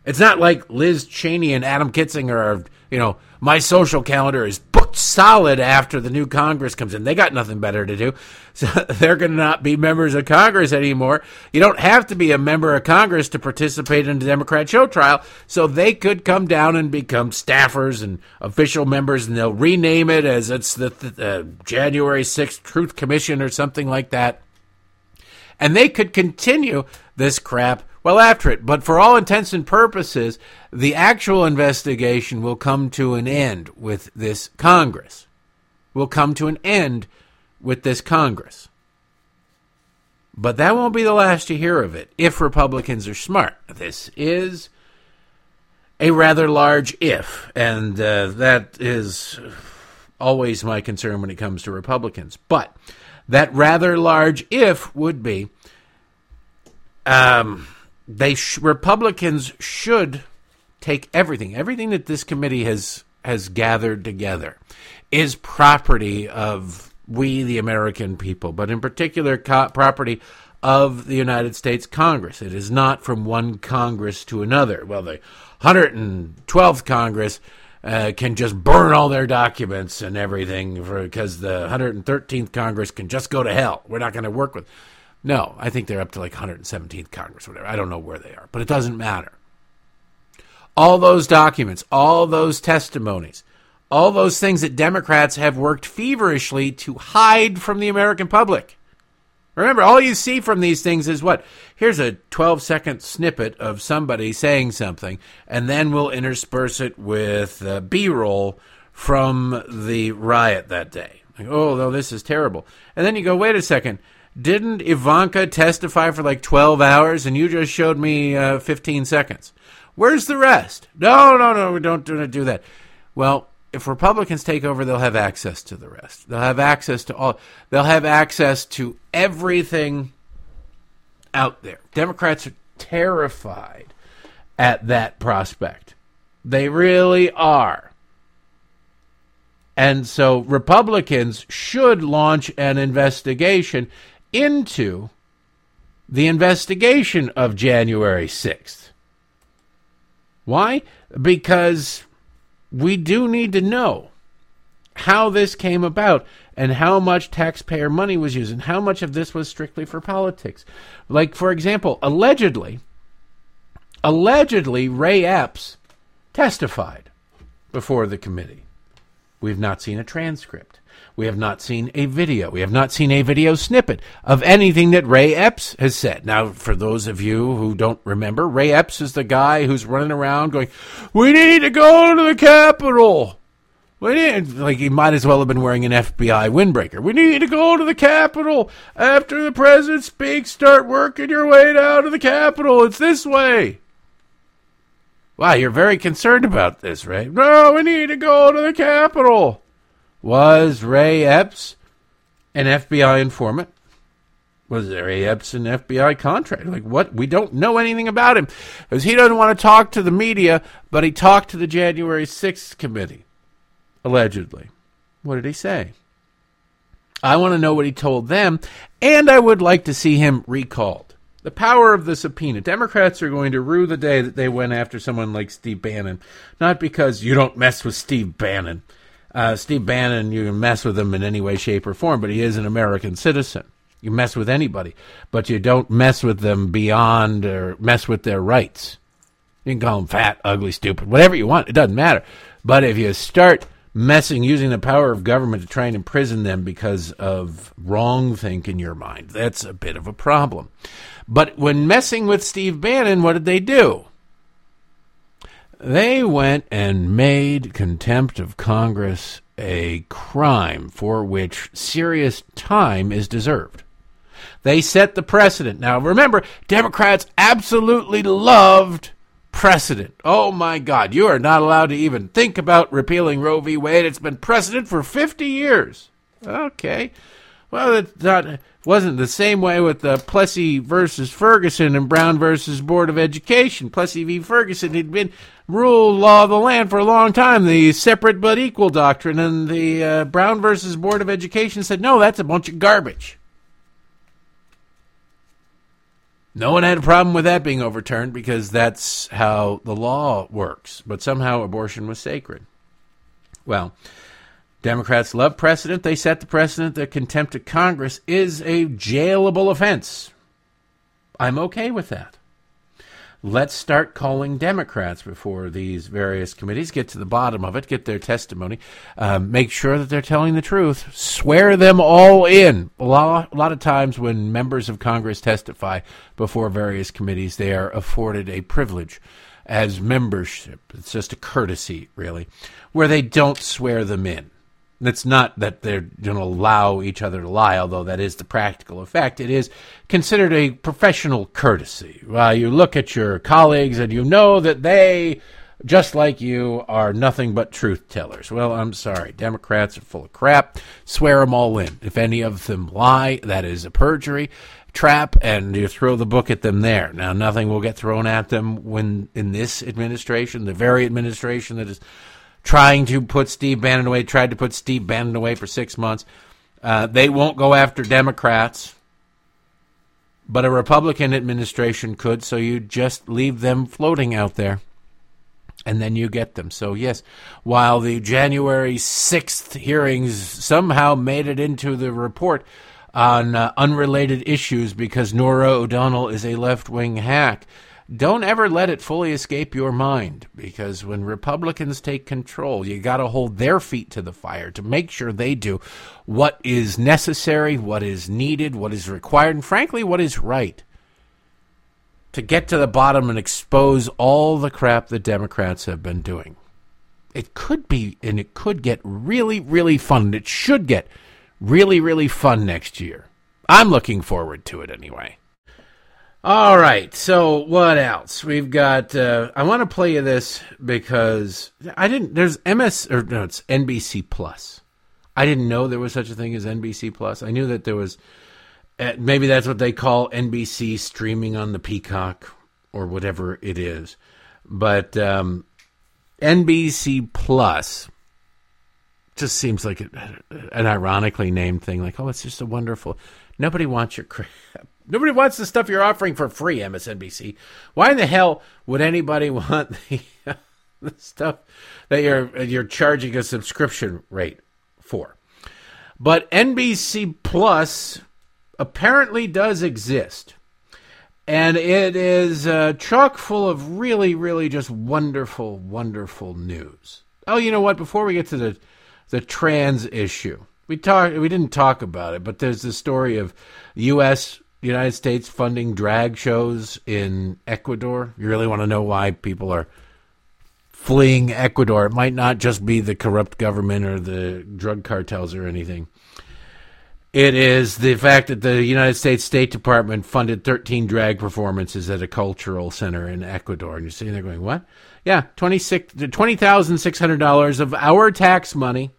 It's not like Liz Cheney and Adam Kinzinger are, you know, my social calendar is solid after the new Congress comes in. They got nothing better to do. So they're going to not be members of Congress anymore. You don't have to be a member of Congress to participate in the Democrat show trial. So they could come down and become staffers and official members, and they'll rename it as it's the, the uh, January 6th Truth Commission or something like that. And they could continue this crap well after it. But for all intents and purposes, the actual investigation will come to an end with this Congress. Will come to an end with this Congress. But that won't be the last you hear of it if Republicans are smart. This is a rather large if, and uh, that is always my concern when it comes to Republicans. But that rather large if would be um, they sh- Republicans should take everything, everything that this committee has has gathered together, is property of we, the American people, but in particular, co- property of the United States Congress. It is not from one Congress to another. Well, the 112th Congress uh, can just burn all their documents and everything because the 113th Congress can just go to hell. We're not going to work with. No, I think they're up to like 117th Congress, or whatever. I don't know where they are, but it doesn't matter. all those documents, all those testimonies, all those things that Democrats have worked feverishly to hide from the American public. Remember, all you see from these things is what? Here's a 12 second snippet of somebody saying something, and then we'll intersperse it with uh, B roll from the riot that day. Like, oh, no, this is terrible. And then you go, wait a second. Didn't Ivanka testify for like 12 hours and you just showed me uh, 15 seconds? Where's the rest? No, no, no, we don't do that. Well, if Republicans take over, they'll have access to the rest. They'll have access to all. They'll have access to everything out there. Democrats are terrified at that prospect. They really are. And so Republicans should launch an investigation into the investigation of January 6th. Why? Because we do need to know how this came about and how much taxpayer money was used and how much of this was strictly for politics. Like, for example, allegedly, allegedly, Ray Epps testified before the committee. We've not seen a transcript. We have not seen a video. We have not seen a video snippet of anything that Ray Epps has said. Now, for those of you who don't remember, Ray Epps is the guy who's running around going, We need to go to the Capitol. We need, like he might as well have been wearing an FBI windbreaker. We need to go to the Capitol. After the president speaks, start working your way down to the Capitol. It's this way. Wow, you're very concerned about this, right? No, we need to go to the Capitol. Was Ray Epps an FBI informant? Was Ray Epps an FBI contractor? Like what? We don't know anything about him because he doesn't want to talk to the media, but he talked to the January 6th committee, allegedly. What did he say? I want to know what he told them, and I would like to see him recalled. The power of the subpoena. Democrats are going to rue the day that they went after someone like Steve Bannon, not because you don't mess with Steve Bannon uh, Steve Bannon, you can mess with him in any way, shape, or form, but he is an American citizen. You mess with anybody, but you don't mess with them beyond or mess with their rights. You can call them fat, ugly, stupid, whatever you want. It doesn't matter. But if you start messing, using the power of government to try and imprison them because of wrong think in your mind, that's a bit of a problem. But when messing with Steve Bannon, what did they do? They went and made contempt of Congress a crime for which serious time is deserved. They set the precedent. Now, remember, Democrats absolutely loved precedent. Oh my God, you are not allowed to even think about repealing Roe v. Wade. It's been precedent for 50 years. Okay. Well, it not, wasn't the same way with the Plessy versus Ferguson and Brown versus Board of Education. Plessy v. Ferguson had been rule law of the land for a long time, the separate but equal doctrine, and the uh, Brown versus Board of Education said, no, that's a bunch of garbage. No one had a problem with that being overturned because that's how the law works. But somehow abortion was sacred. Well, Democrats love precedent. They set the precedent that contempt of Congress is a jailable offense. I'm okay with that. Let's start calling Democrats before these various committees, get to the bottom of it, get their testimony, um, make sure that they're telling the truth, swear them all in. A lot, a lot of times when members of Congress testify before various committees, they are afforded a privilege as membership. It's just a courtesy, really, where they don't swear them in. It's not that they're going to allow each other to lie, although that is the practical effect. It is considered a professional courtesy. While you look at your colleagues and you know that they, just like you, are nothing but truth tellers. Well, I'm sorry. Democrats are full of crap. Swear them all in. If any of them lie, that is a perjury trap, and you throw the book at them there. Now, nothing will get thrown at them when in this administration, the very administration that is trying to put Steve Bannon away, tried to put Steve Bannon away for six months. Uh, they won't go after Democrats, but a Republican administration could, so you just leave them floating out there. And then you get them. So, yes, while the January 6th hearings somehow made it into the report on uh, unrelated issues because Norah O'Donnell is a left wing hack, don't ever let it fully escape your mind because when Republicans take control, you got to hold their feet to the fire to make sure they do what is necessary, what is needed, what is required, and frankly, what is right to get to the bottom and expose all the crap the Democrats have been doing. It could be, and it could get really, really fun. It should get really, really fun next year. I'm looking forward to it anyway. All right. So what else? We've got. Uh, I want to play you this because I didn't. There's MS or no, it's NBC Plus. I didn't know there was such a thing as NBC Plus. I knew that there was. Uh, maybe that's what they call NBC streaming on the Peacock or whatever it is. But um, NBC Plus just seems like an ironically named thing. Like, oh, it's just a wonderful. Nobody wants your crap. Nobody wants the stuff you're offering for free, MSNBC. Why in the hell would anybody want the, the stuff that you're you're charging a subscription rate for? But NBC Plus apparently does exist. And it is uh, chock full of really, really just wonderful, wonderful news. Oh, you know what? Before we get to the the trans issue, we talked. We didn't talk about it, but there's the story of U.S. United States funding drag shows in Ecuador. You really want to know why people are fleeing Ecuador? It might not just be the corrupt government or the drug cartels or anything. It is the fact that the United States State Department funded 13 drag performances at a cultural center in Ecuador. And you're sitting there going, what? Yeah, $20,600 of our tax money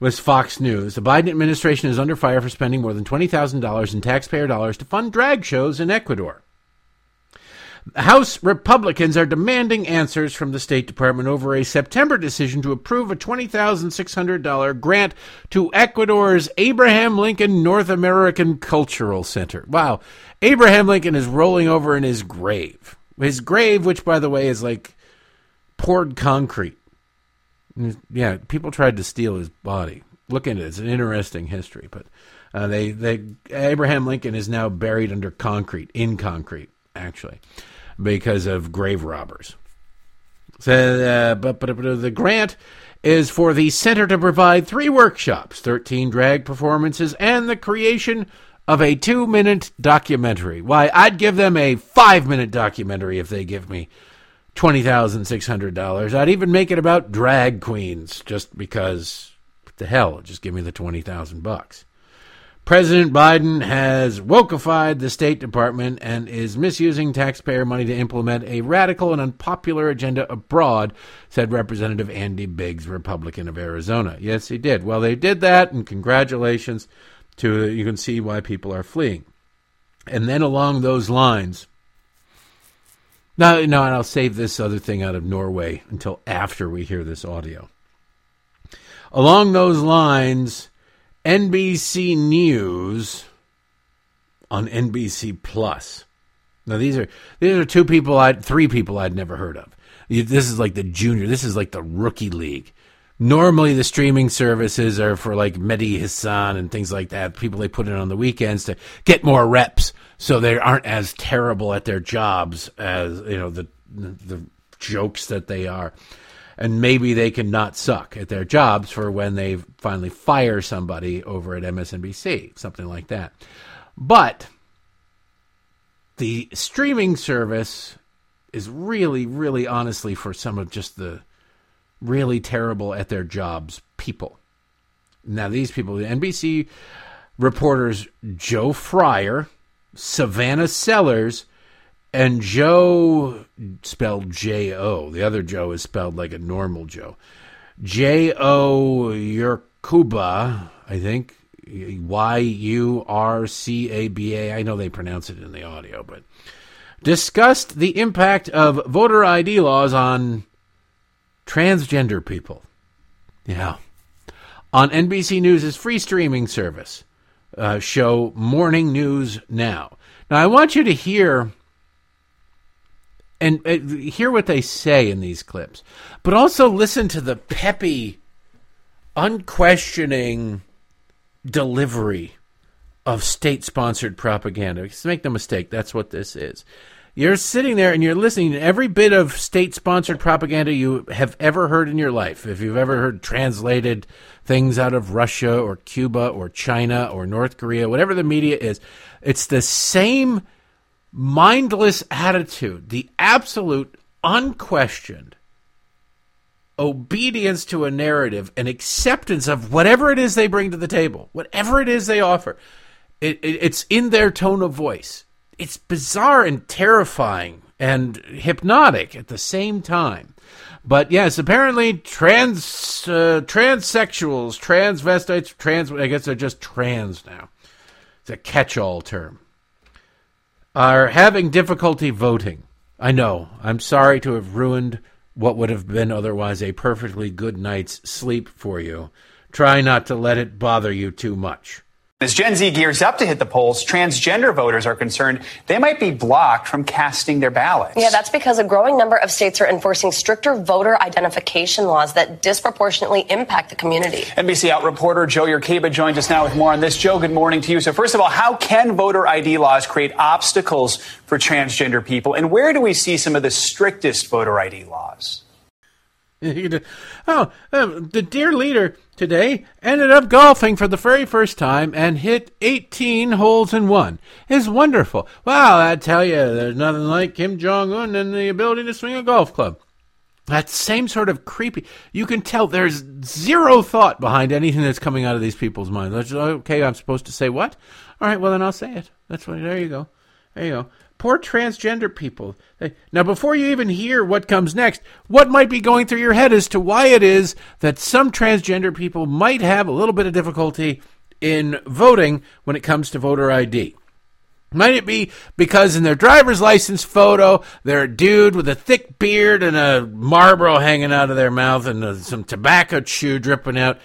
was Fox News. The Biden administration is under fire for spending more than $20,000 in taxpayer dollars to fund drag shows in Ecuador. House Republicans are demanding answers from the State Department over a September decision to approve a $20,600 grant to Ecuador's Abraham Lincoln North American Cultural Center. Wow. Abraham Lincoln is rolling over in his grave. His grave, which, by the way, is like poured concrete. Yeah, people tried to steal his body. Look into it; it's an interesting history. But uh, they, they, Abraham Lincoln is now buried under concrete, in concrete, actually, because of grave robbers. So, uh, but, but, but the grant is for the center to provide three workshops, 13 drag performances, and the creation of a two minute documentary. Why, I'd give them a five minute documentary if they give me $20,600. I'd even make it about drag queens just because what the hell, just give me the 20,000 bucks. President Biden has wokeified the State Department and is misusing taxpayer money to implement a radical and unpopular agenda abroad, said Representative Andy Biggs, Republican of Arizona. Yes, he did. Well, they did that, and congratulations to you can see why people are fleeing. And then along those lines, no, no, and I'll save this other thing out of Norway until after we hear this audio. Along those lines, NBC News on NBC Plus. Now these are these are two people I three people I'd never heard of. This is like the junior. This is like the rookie league. Normally the streaming services are for like Mehdi Hasan and things like that. People they put in on the weekends to get more reps so they aren't as terrible at their jobs as you know the the jokes that they are. And maybe they can not suck at their jobs for when they finally fire somebody over at MSNBC something like that. But the streaming service is really really honestly for some of just the really terrible at their jobs people. Now these people the NBC reporters Joe Fryer Savannah Sellers, and Joe spelled J O. The other Joe is spelled like a normal Joe. J O Yurcaba, I think. Y U R C A B A. I know they pronounce it in the audio, but discussed the impact of voter ID laws on transgender people. Yeah. On NBC News' free streaming service uh, show Morning News Now. Now, I want you to hear and uh, hear what they say in these clips, but also listen to the peppy, unquestioning delivery of state sponsored propaganda. Because make no mistake, that's what this is. You're sitting there and you're listening to every bit of state sponsored propaganda you have ever heard in your life. If you've ever heard translated things out of Russia or Cuba or China or North Korea, whatever the media is, it's the same mindless attitude, the absolute, unquestioned obedience to a narrative and acceptance of whatever it is they bring to the table, whatever it is they offer. It, it, it's in their tone of voice. It's bizarre and terrifying and hypnotic at the same time. But yes, apparently trans uh, transsexuals, transvestites, trans I guess they're just trans now. It's a catch-all term. Are having difficulty voting. I know. I'm sorry to have ruined what would have been otherwise a perfectly good night's sleep for you. Try not to let it bother you too much. As Gen Z gears up to hit the polls, transgender voters are concerned they might be blocked from casting their ballots. Yeah, that's because a growing number of states are enforcing stricter voter identification laws that disproportionately impact the community. NBC Out reporter Jo Yurcaba joins us now with more on this. Joe, good morning to you. So, first of all, how can voter ID laws create obstacles for transgender people? And where do we see some of the strictest voter ID laws? oh, um, the dear leader today ended up golfing for the very first time and hit 18 holes in one. It's wonderful. Wow, I tell you, there's nothing like Kim Jong Un and the ability to swing a golf club. That same sort of creepy. You can tell there's zero thought behind anything that's coming out of these people's minds. Okay, I'm supposed to say what? All right, well then I'll say it. That's what. There you go. There you go. Poor transgender people. Now, before you even hear what comes next, what might be going through your head as to why it is that some transgender people might have a little bit of difficulty in voting when it comes to voter ID? Might it be because in their driver's license photo, they're a dude with a thick beard and a Marlboro hanging out of their mouth and uh, some tobacco chew dripping out?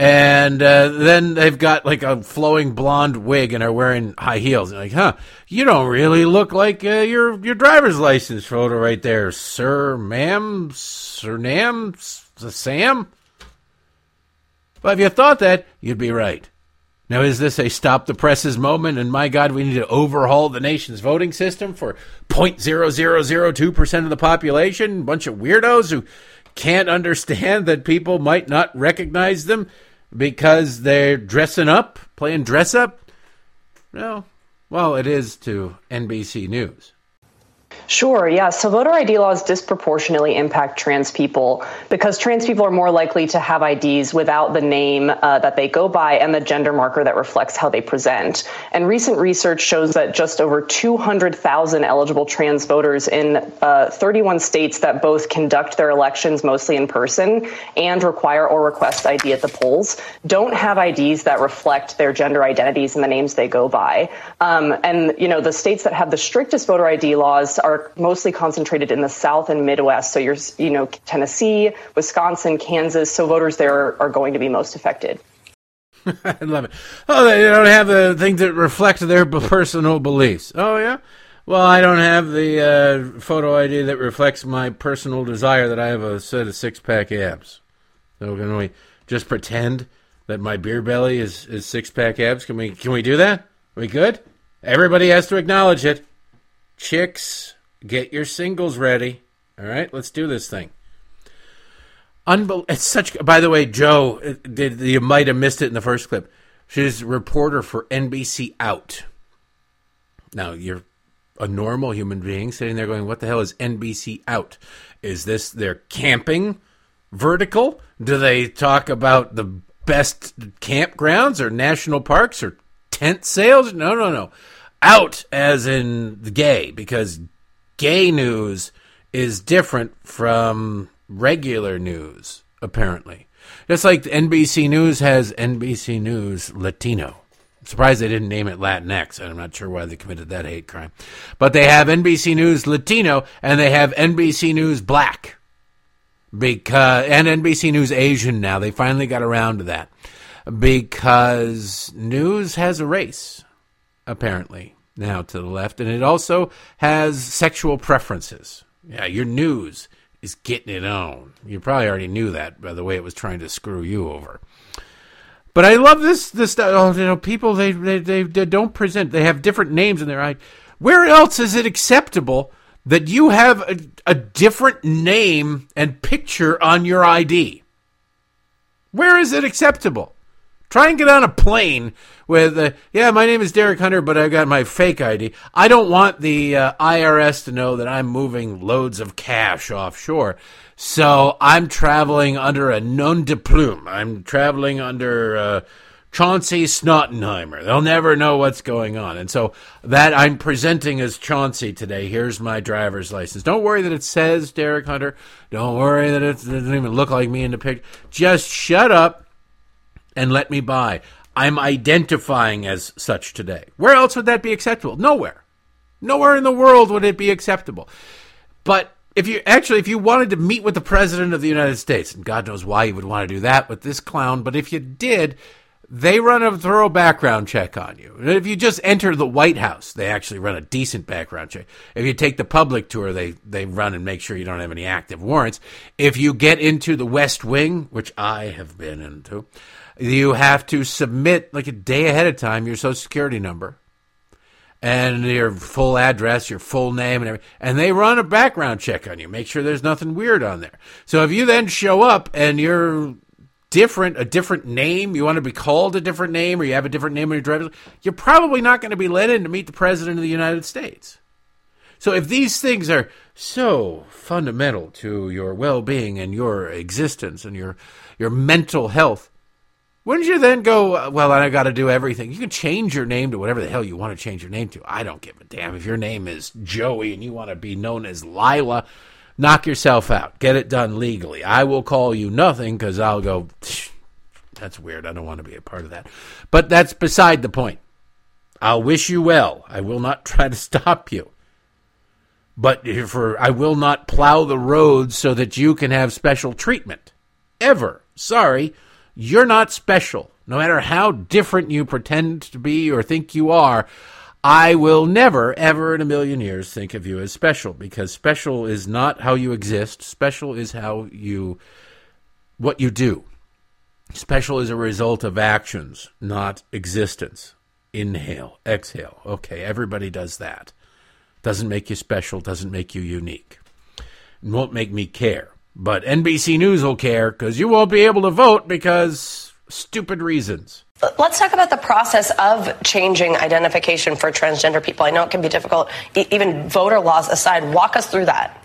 And uh, then they've got like a flowing blonde wig and are wearing high heels. And like, huh? You don't really look like uh, your your driver's license photo right there, sir, ma'am, sir, nam, Sam. But if you thought that, you'd be right. Now, is this a stop the presses moment? And my God, we need to overhaul the nation's voting system for 0.0002% of the population? Bunch of weirdos who can't understand that people might not recognize them because they're dressing up, playing dress up? No. Well, it is to NBC News. Sure, yeah. So voter ID laws disproportionately impact trans people because trans people are more likely to have IDs without the name uh, that they go by and the gender marker that reflects how they present. And recent research shows that just over 200,000 eligible trans voters in uh, 31 states that both conduct their elections mostly in person and require or request ID at the polls don't have IDs that reflect their gender identities and the names they go by. Um, and, you know, the states that have the strictest voter ID laws are mostly concentrated in the South and Midwest. So you're, you know, Tennessee, Wisconsin, Kansas. So voters there are, going to be most affected. I love it. Oh, they don't have the things that reflect their personal beliefs. Oh, yeah? Well, I don't have the uh, photo ID that reflects my personal desire that I have a set of six pack abs. So can we just pretend that my beer belly is, is six pack abs? Can we can we do that? Are we good? Everybody has to acknowledge it. Chicks, get your singles ready. All right, let's do this thing. Unbel- it's such. By the way, Joe, did, you might have missed it in the first clip. She's a reporter for NBC Out. Now you're a normal human being sitting there going, "What the hell is NBC Out? Is this their camping vertical? Do they talk about the best campgrounds or national parks or tent sales? No, no, no out as in gay because gay news is different from regular news apparently. Just like nbc news has nbc news latino. I'm surprised they didn't name it latinx i'm not sure why they committed that hate crime. But they have nbc news latino and they have nbc news black. Because and nbc news asian now. They finally got around to that. Because news has a race apparently, now to the left. And it also has sexual preferences. Yeah, your news is getting it on. You probably already knew that by the way it was trying to screw you over. But I love this this uh, oh, you know people they, they they, they don't present they have different names in their eye. Where else is it acceptable that you have a, a different name and picture on your ID? Where is it acceptable? Try and get on a plane with, uh, yeah, my name is Derek Hunter, but I've got my fake ID. I don't want the uh, IRS to know that I'm moving loads of cash offshore. So I'm traveling under a non de plume. I'm traveling under uh, Chauncey Snottenheimer. They'll never know what's going on. And so that I'm presenting as Chauncey today. Here's my driver's license. Don't worry that it says Derek Hunter. Don't worry that it doesn't even look like me in the picture. Just shut up and let me by. I'm identifying as such today. Where else would that be acceptable? Nowhere. Nowhere in the world would it be acceptable. But if you actually, if you wanted to meet with the president of the United States, and God knows why you would want to do that with this clown, but if you did, they run a thorough background check on you. If you just enter the White House, they actually run a decent background check. If you take the public tour, they, they run and make sure you don't have any active warrants. If you get into the West Wing, which I have been into, you have to submit like a day ahead of time your social security number and your full address, your full name, and everything. And they run a background check on you, make sure there's nothing weird on there. So if you then show up and you're different, a different name, you want to be called a different name, or you have a different name on your driver's, you're probably not going to be let in to meet the president of the United States. So if these things are so fundamental to your well-being and your existence and your your mental health, wouldn't you then go, well, I got to do everything? You can change your name to whatever the hell you want to change your name to. I don't give a damn. If your name is Joey and you want to be known as Lila, knock yourself out. Get it done legally. I will call you nothing because I'll go, that's weird. I don't want to be a part of that. But that's beside the point. I'll wish you well. I will not try to stop you. But for I will not plow the roads so that you can have special treatment. Ever. Sorry. You're not special. No matter how different you pretend to be or think you are, I will never, ever in a million years think of you as special because special is not how you exist. Special is how you, what you do. Special is a result of actions, not existence. Inhale, exhale. Okay, everybody does that. Doesn't make you special, doesn't make you unique. Won't make me care. But NBC News will care because you won't be able to vote because stupid reasons. Let's talk about the process of changing identification for transgender people. I know it can be difficult, even voter laws aside. Walk us through that.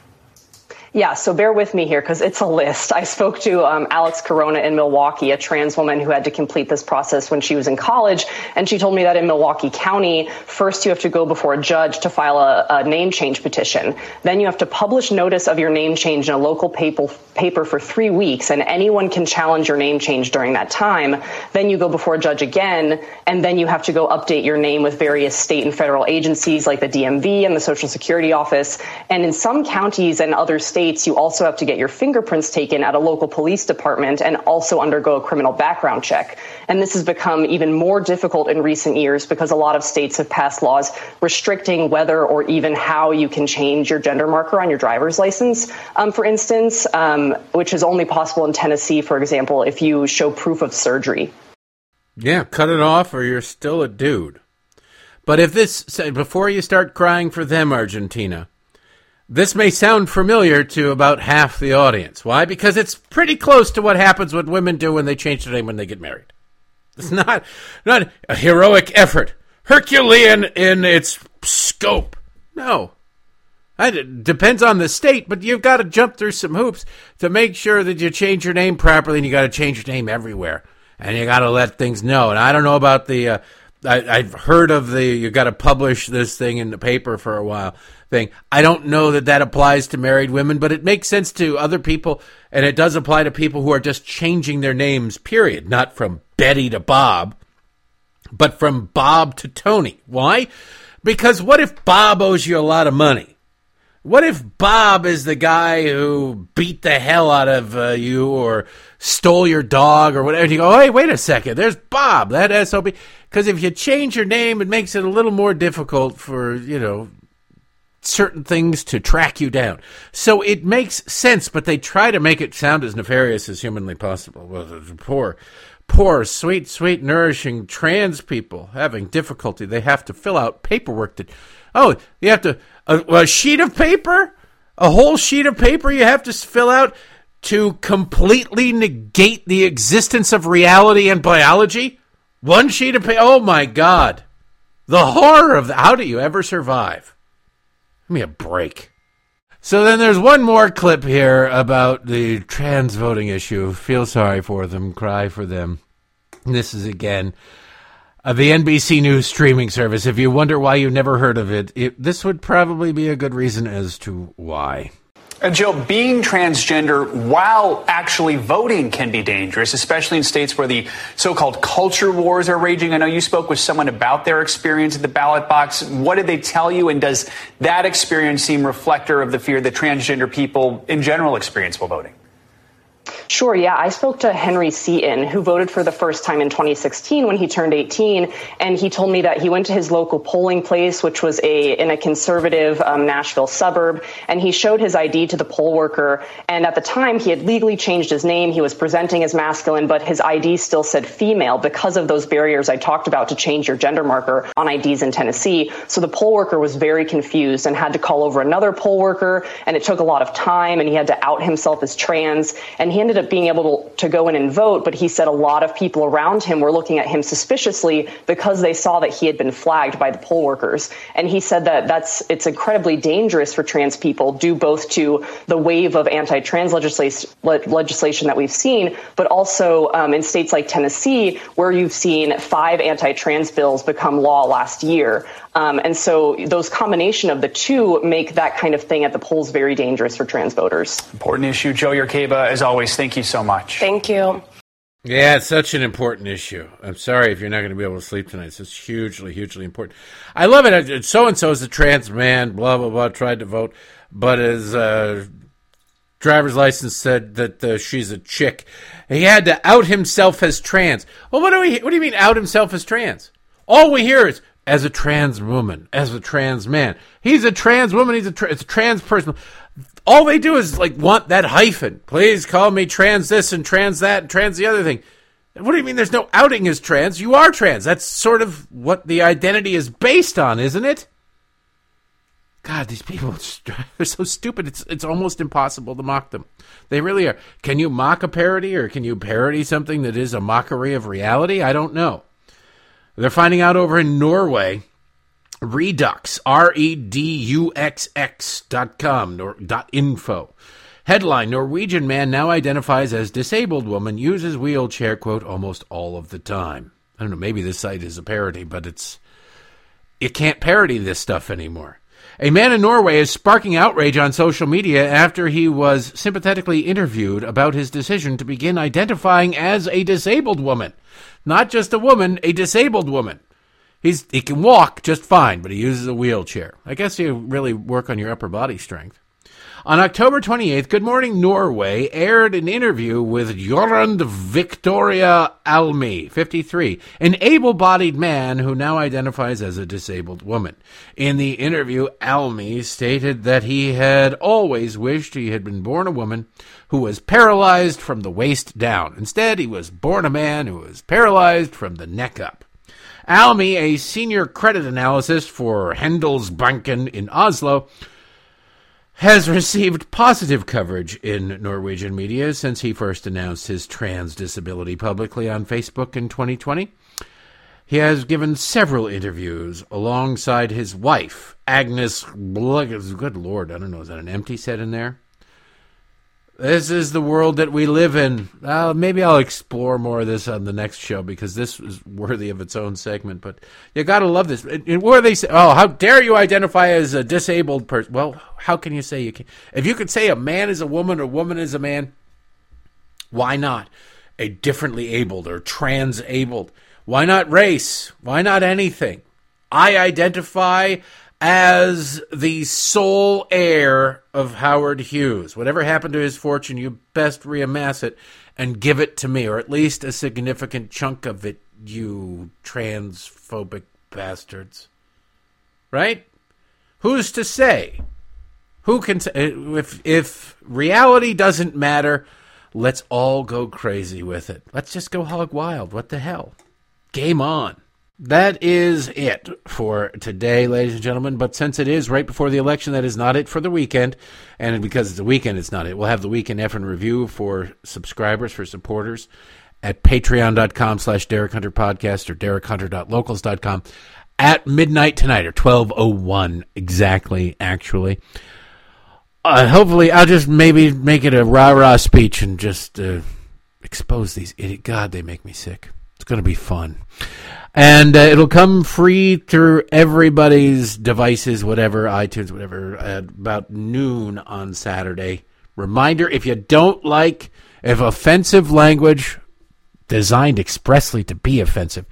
Yeah, so bear with me here because it's a list. I spoke to um, Alex Corona in Milwaukee, a trans woman who had to complete this process when she was in college. And she told me that in Milwaukee County, first you have to go before a judge to file a, a name change petition. Then you have to publish notice of your name change in a local paper, paper for three weeks, and anyone can challenge your name change during that time. Then you go before a judge again, and then you have to go update your name with various state and federal agencies like the DMV and the Social Security Office. And in some counties and other states, States, you also have to get your fingerprints taken at a local police department and also undergo a criminal background check. And this has become even more difficult in recent years because a lot of states have passed laws restricting whether or even how you can change your gender marker on your driver's license, um, for instance, um, which is only possible in Tennessee, for example, if you show proof of surgery. Yeah, cut it off or you're still a dude. But if this, before you start crying for them, Argentina, this may sound familiar to about half the audience. Why? Because it's pretty close to what happens what women do when they change their name when they get married. It's not not a heroic effort, Herculean in its scope. No. It depends on the state, but you've got to jump through some hoops to make sure that you change your name properly, and you got to change your name everywhere, and you got to let things know. And I don't know about the. Uh, I, have heard of the you got to publish this thing in the paper for a while thing. I don't know that that applies to married women, but it makes sense to other people, and it does apply to people who are just changing their names. Period, not from Betty to Bob, but from Bob to Tony. Why? Because what if Bob owes you a lot of money? What if Bob is the guy who beat the hell out of uh, you or stole your dog or whatever? And you go, oh, hey, wait a second. There's Bob, that SOB. Because if you change your name, it makes it a little more difficult for, you know, certain things to track you down. So it makes sense, but they try to make it sound as nefarious as humanly possible. Well, poor, poor, sweet, sweet, nourishing trans people having difficulty. They have to fill out paperwork that, oh, you have to, a, a sheet of paper? A whole sheet of paper you have to fill out to completely negate the existence of reality and biology? One sheet of paper? Oh my God. The horror of the, how do you ever survive? Give me a break. So then there's one more clip here about the trans voting issue. Feel sorry for them, cry for them. This is again uh, the NBC News streaming service. If you wonder why you never heard of it, it, this would probably be a good reason as to why. Uh, Jo, being transgender while actually voting can be dangerous, especially in states where the so called culture wars are raging. I know you spoke with someone about their experience at the ballot box. What did they tell you? And does that experience seem reflector of the fear that transgender people in general experience while voting? Sure, yeah. I spoke to Henry Seaton, who voted for the first time in 2016 when he turned 18, and he told me that he went to his local polling place, which was a in a conservative um, Nashville suburb, and he showed his ID to the poll worker. And at the time, he had legally changed his name. He was presenting as masculine, but his ID still said female because of those barriers I talked about to change your gender marker on IDs in Tennessee. So the poll worker was very confused and had to call over another poll worker, and it took a lot of time, and he had to out himself as trans, and he ended up being able to, to go in and vote, but he said a lot of people around him were looking at him suspiciously because they saw that he had been flagged by the poll workers. And he said that that's it's incredibly dangerous for trans people, due both to the wave of anti-trans legislation, legislation that we've seen, but also um, in states like Tennessee, where you've seen five anti-trans bills become law last year. Um, and so those combination of the two make that kind of thing at the polls very dangerous for trans voters. Important issue. Jo Yurcaba, as always, thank you so much. Thank you. Yeah, it's such an important issue. I'm sorry if you're not going to be able to sleep tonight. It's hugely, hugely important. I love it. So and so is a trans man, blah, blah, blah, tried to vote, but his uh, driver's license said that uh, she's a chick. He had to out himself as trans. Well, what do, we, what do you mean out himself as trans? All we hear is as a trans woman, as a trans man. He's a trans woman. He's a, tra- it's a trans person. All they do is like want that hyphen. Please call me trans this and trans that and trans the other thing. What do you mean there's no outing as trans? You are trans. That's sort of what the identity is based on, isn't it? God, these people, they're so stupid. It's, it's almost impossible to mock them. They really are. Can you mock a parody or can you parody something that is a mockery of reality? I don't know. They're finding out over in Norway. Reduxx, R E D U X X dot com, nor, dot info. Headline Norwegian man now identifies as disabled woman, uses wheelchair, quote, almost all of the time. I don't know, maybe this site is a parody, but it's. You can't parody this stuff anymore. A man in Norway is sparking outrage on social media after he was sympathetically interviewed about his decision to begin identifying as a disabled woman. Not just a woman, a disabled woman. He's he can walk just fine, but he uses a wheelchair. I guess you really work on your upper body strength. On October 28th, Good Morning Norway aired an interview with Jorund Victoria Alme, 53, an able bodied man who now identifies as a disabled woman. In the interview, Alme stated that he had always wished he had been born a woman who was paralyzed from the waist down. Instead, he was born a man who was paralyzed from the neck up. Alme, a senior credit analyst for Handelsbanken in Oslo, has received positive coverage in Norwegian media since he first announced his trans disability publicly on Facebook in 2020. He has given several interviews alongside his wife, Agnes Blug. Good Lord, I don't know, is that an empty set in there? This is the world that we live in. Uh, maybe I'll explore more of this on the next show because this is worthy of its own segment. But you got to love this. And where they say, "Oh, how dare you identify as a disabled person?" Well, how can you say you can? If you could say a man is a woman or woman is a man, why not a differently abled or trans-abled? Why not race? Why not anything? I identify as the sole heir of Howard Hughes. Whatever happened to his fortune, you best reamass it and give it to me, or at least a significant chunk of it, you transphobic bastards. Right? Who's to say? Who can say uh, if if reality doesn't matter? Let's all go crazy with it. Let's just go hog wild. What the hell? Game on. That is it for today, ladies and gentlemen. But since it is right before the election, that is not it for the weekend. And because it's a weekend, it's not it. We'll have the weekend F and review for subscribers, for supporters at patreon.com slash Derek Hunter podcast or derekhunter.locals.com at midnight tonight or 1201 exactly, actually. Uh, hopefully, I'll just maybe make it a rah rah speech and just uh, expose these idiot. God, they make me sick. It's going to be fun and uh, it'll come free through everybody's devices, whatever iTunes, whatever, at about noon on Saturday. Reminder: if you don't like if offensive language designed expressly to be offensive,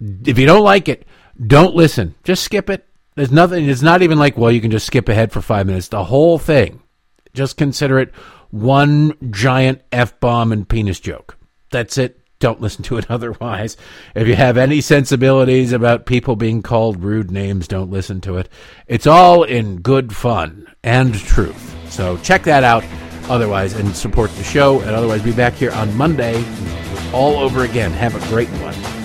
if you don't like it, don't listen. Just skip it. There's nothing. It's not even like well, you can just skip ahead for five minutes. The whole thing. Just consider it one giant f bomb and penis joke. That's it don't listen to it otherwise. If you have any sensibilities about people being called rude names, don't listen to it. It's all in good fun and truth. So check that out otherwise and support the show. And otherwise, be back here on Monday all over again. Have a great one.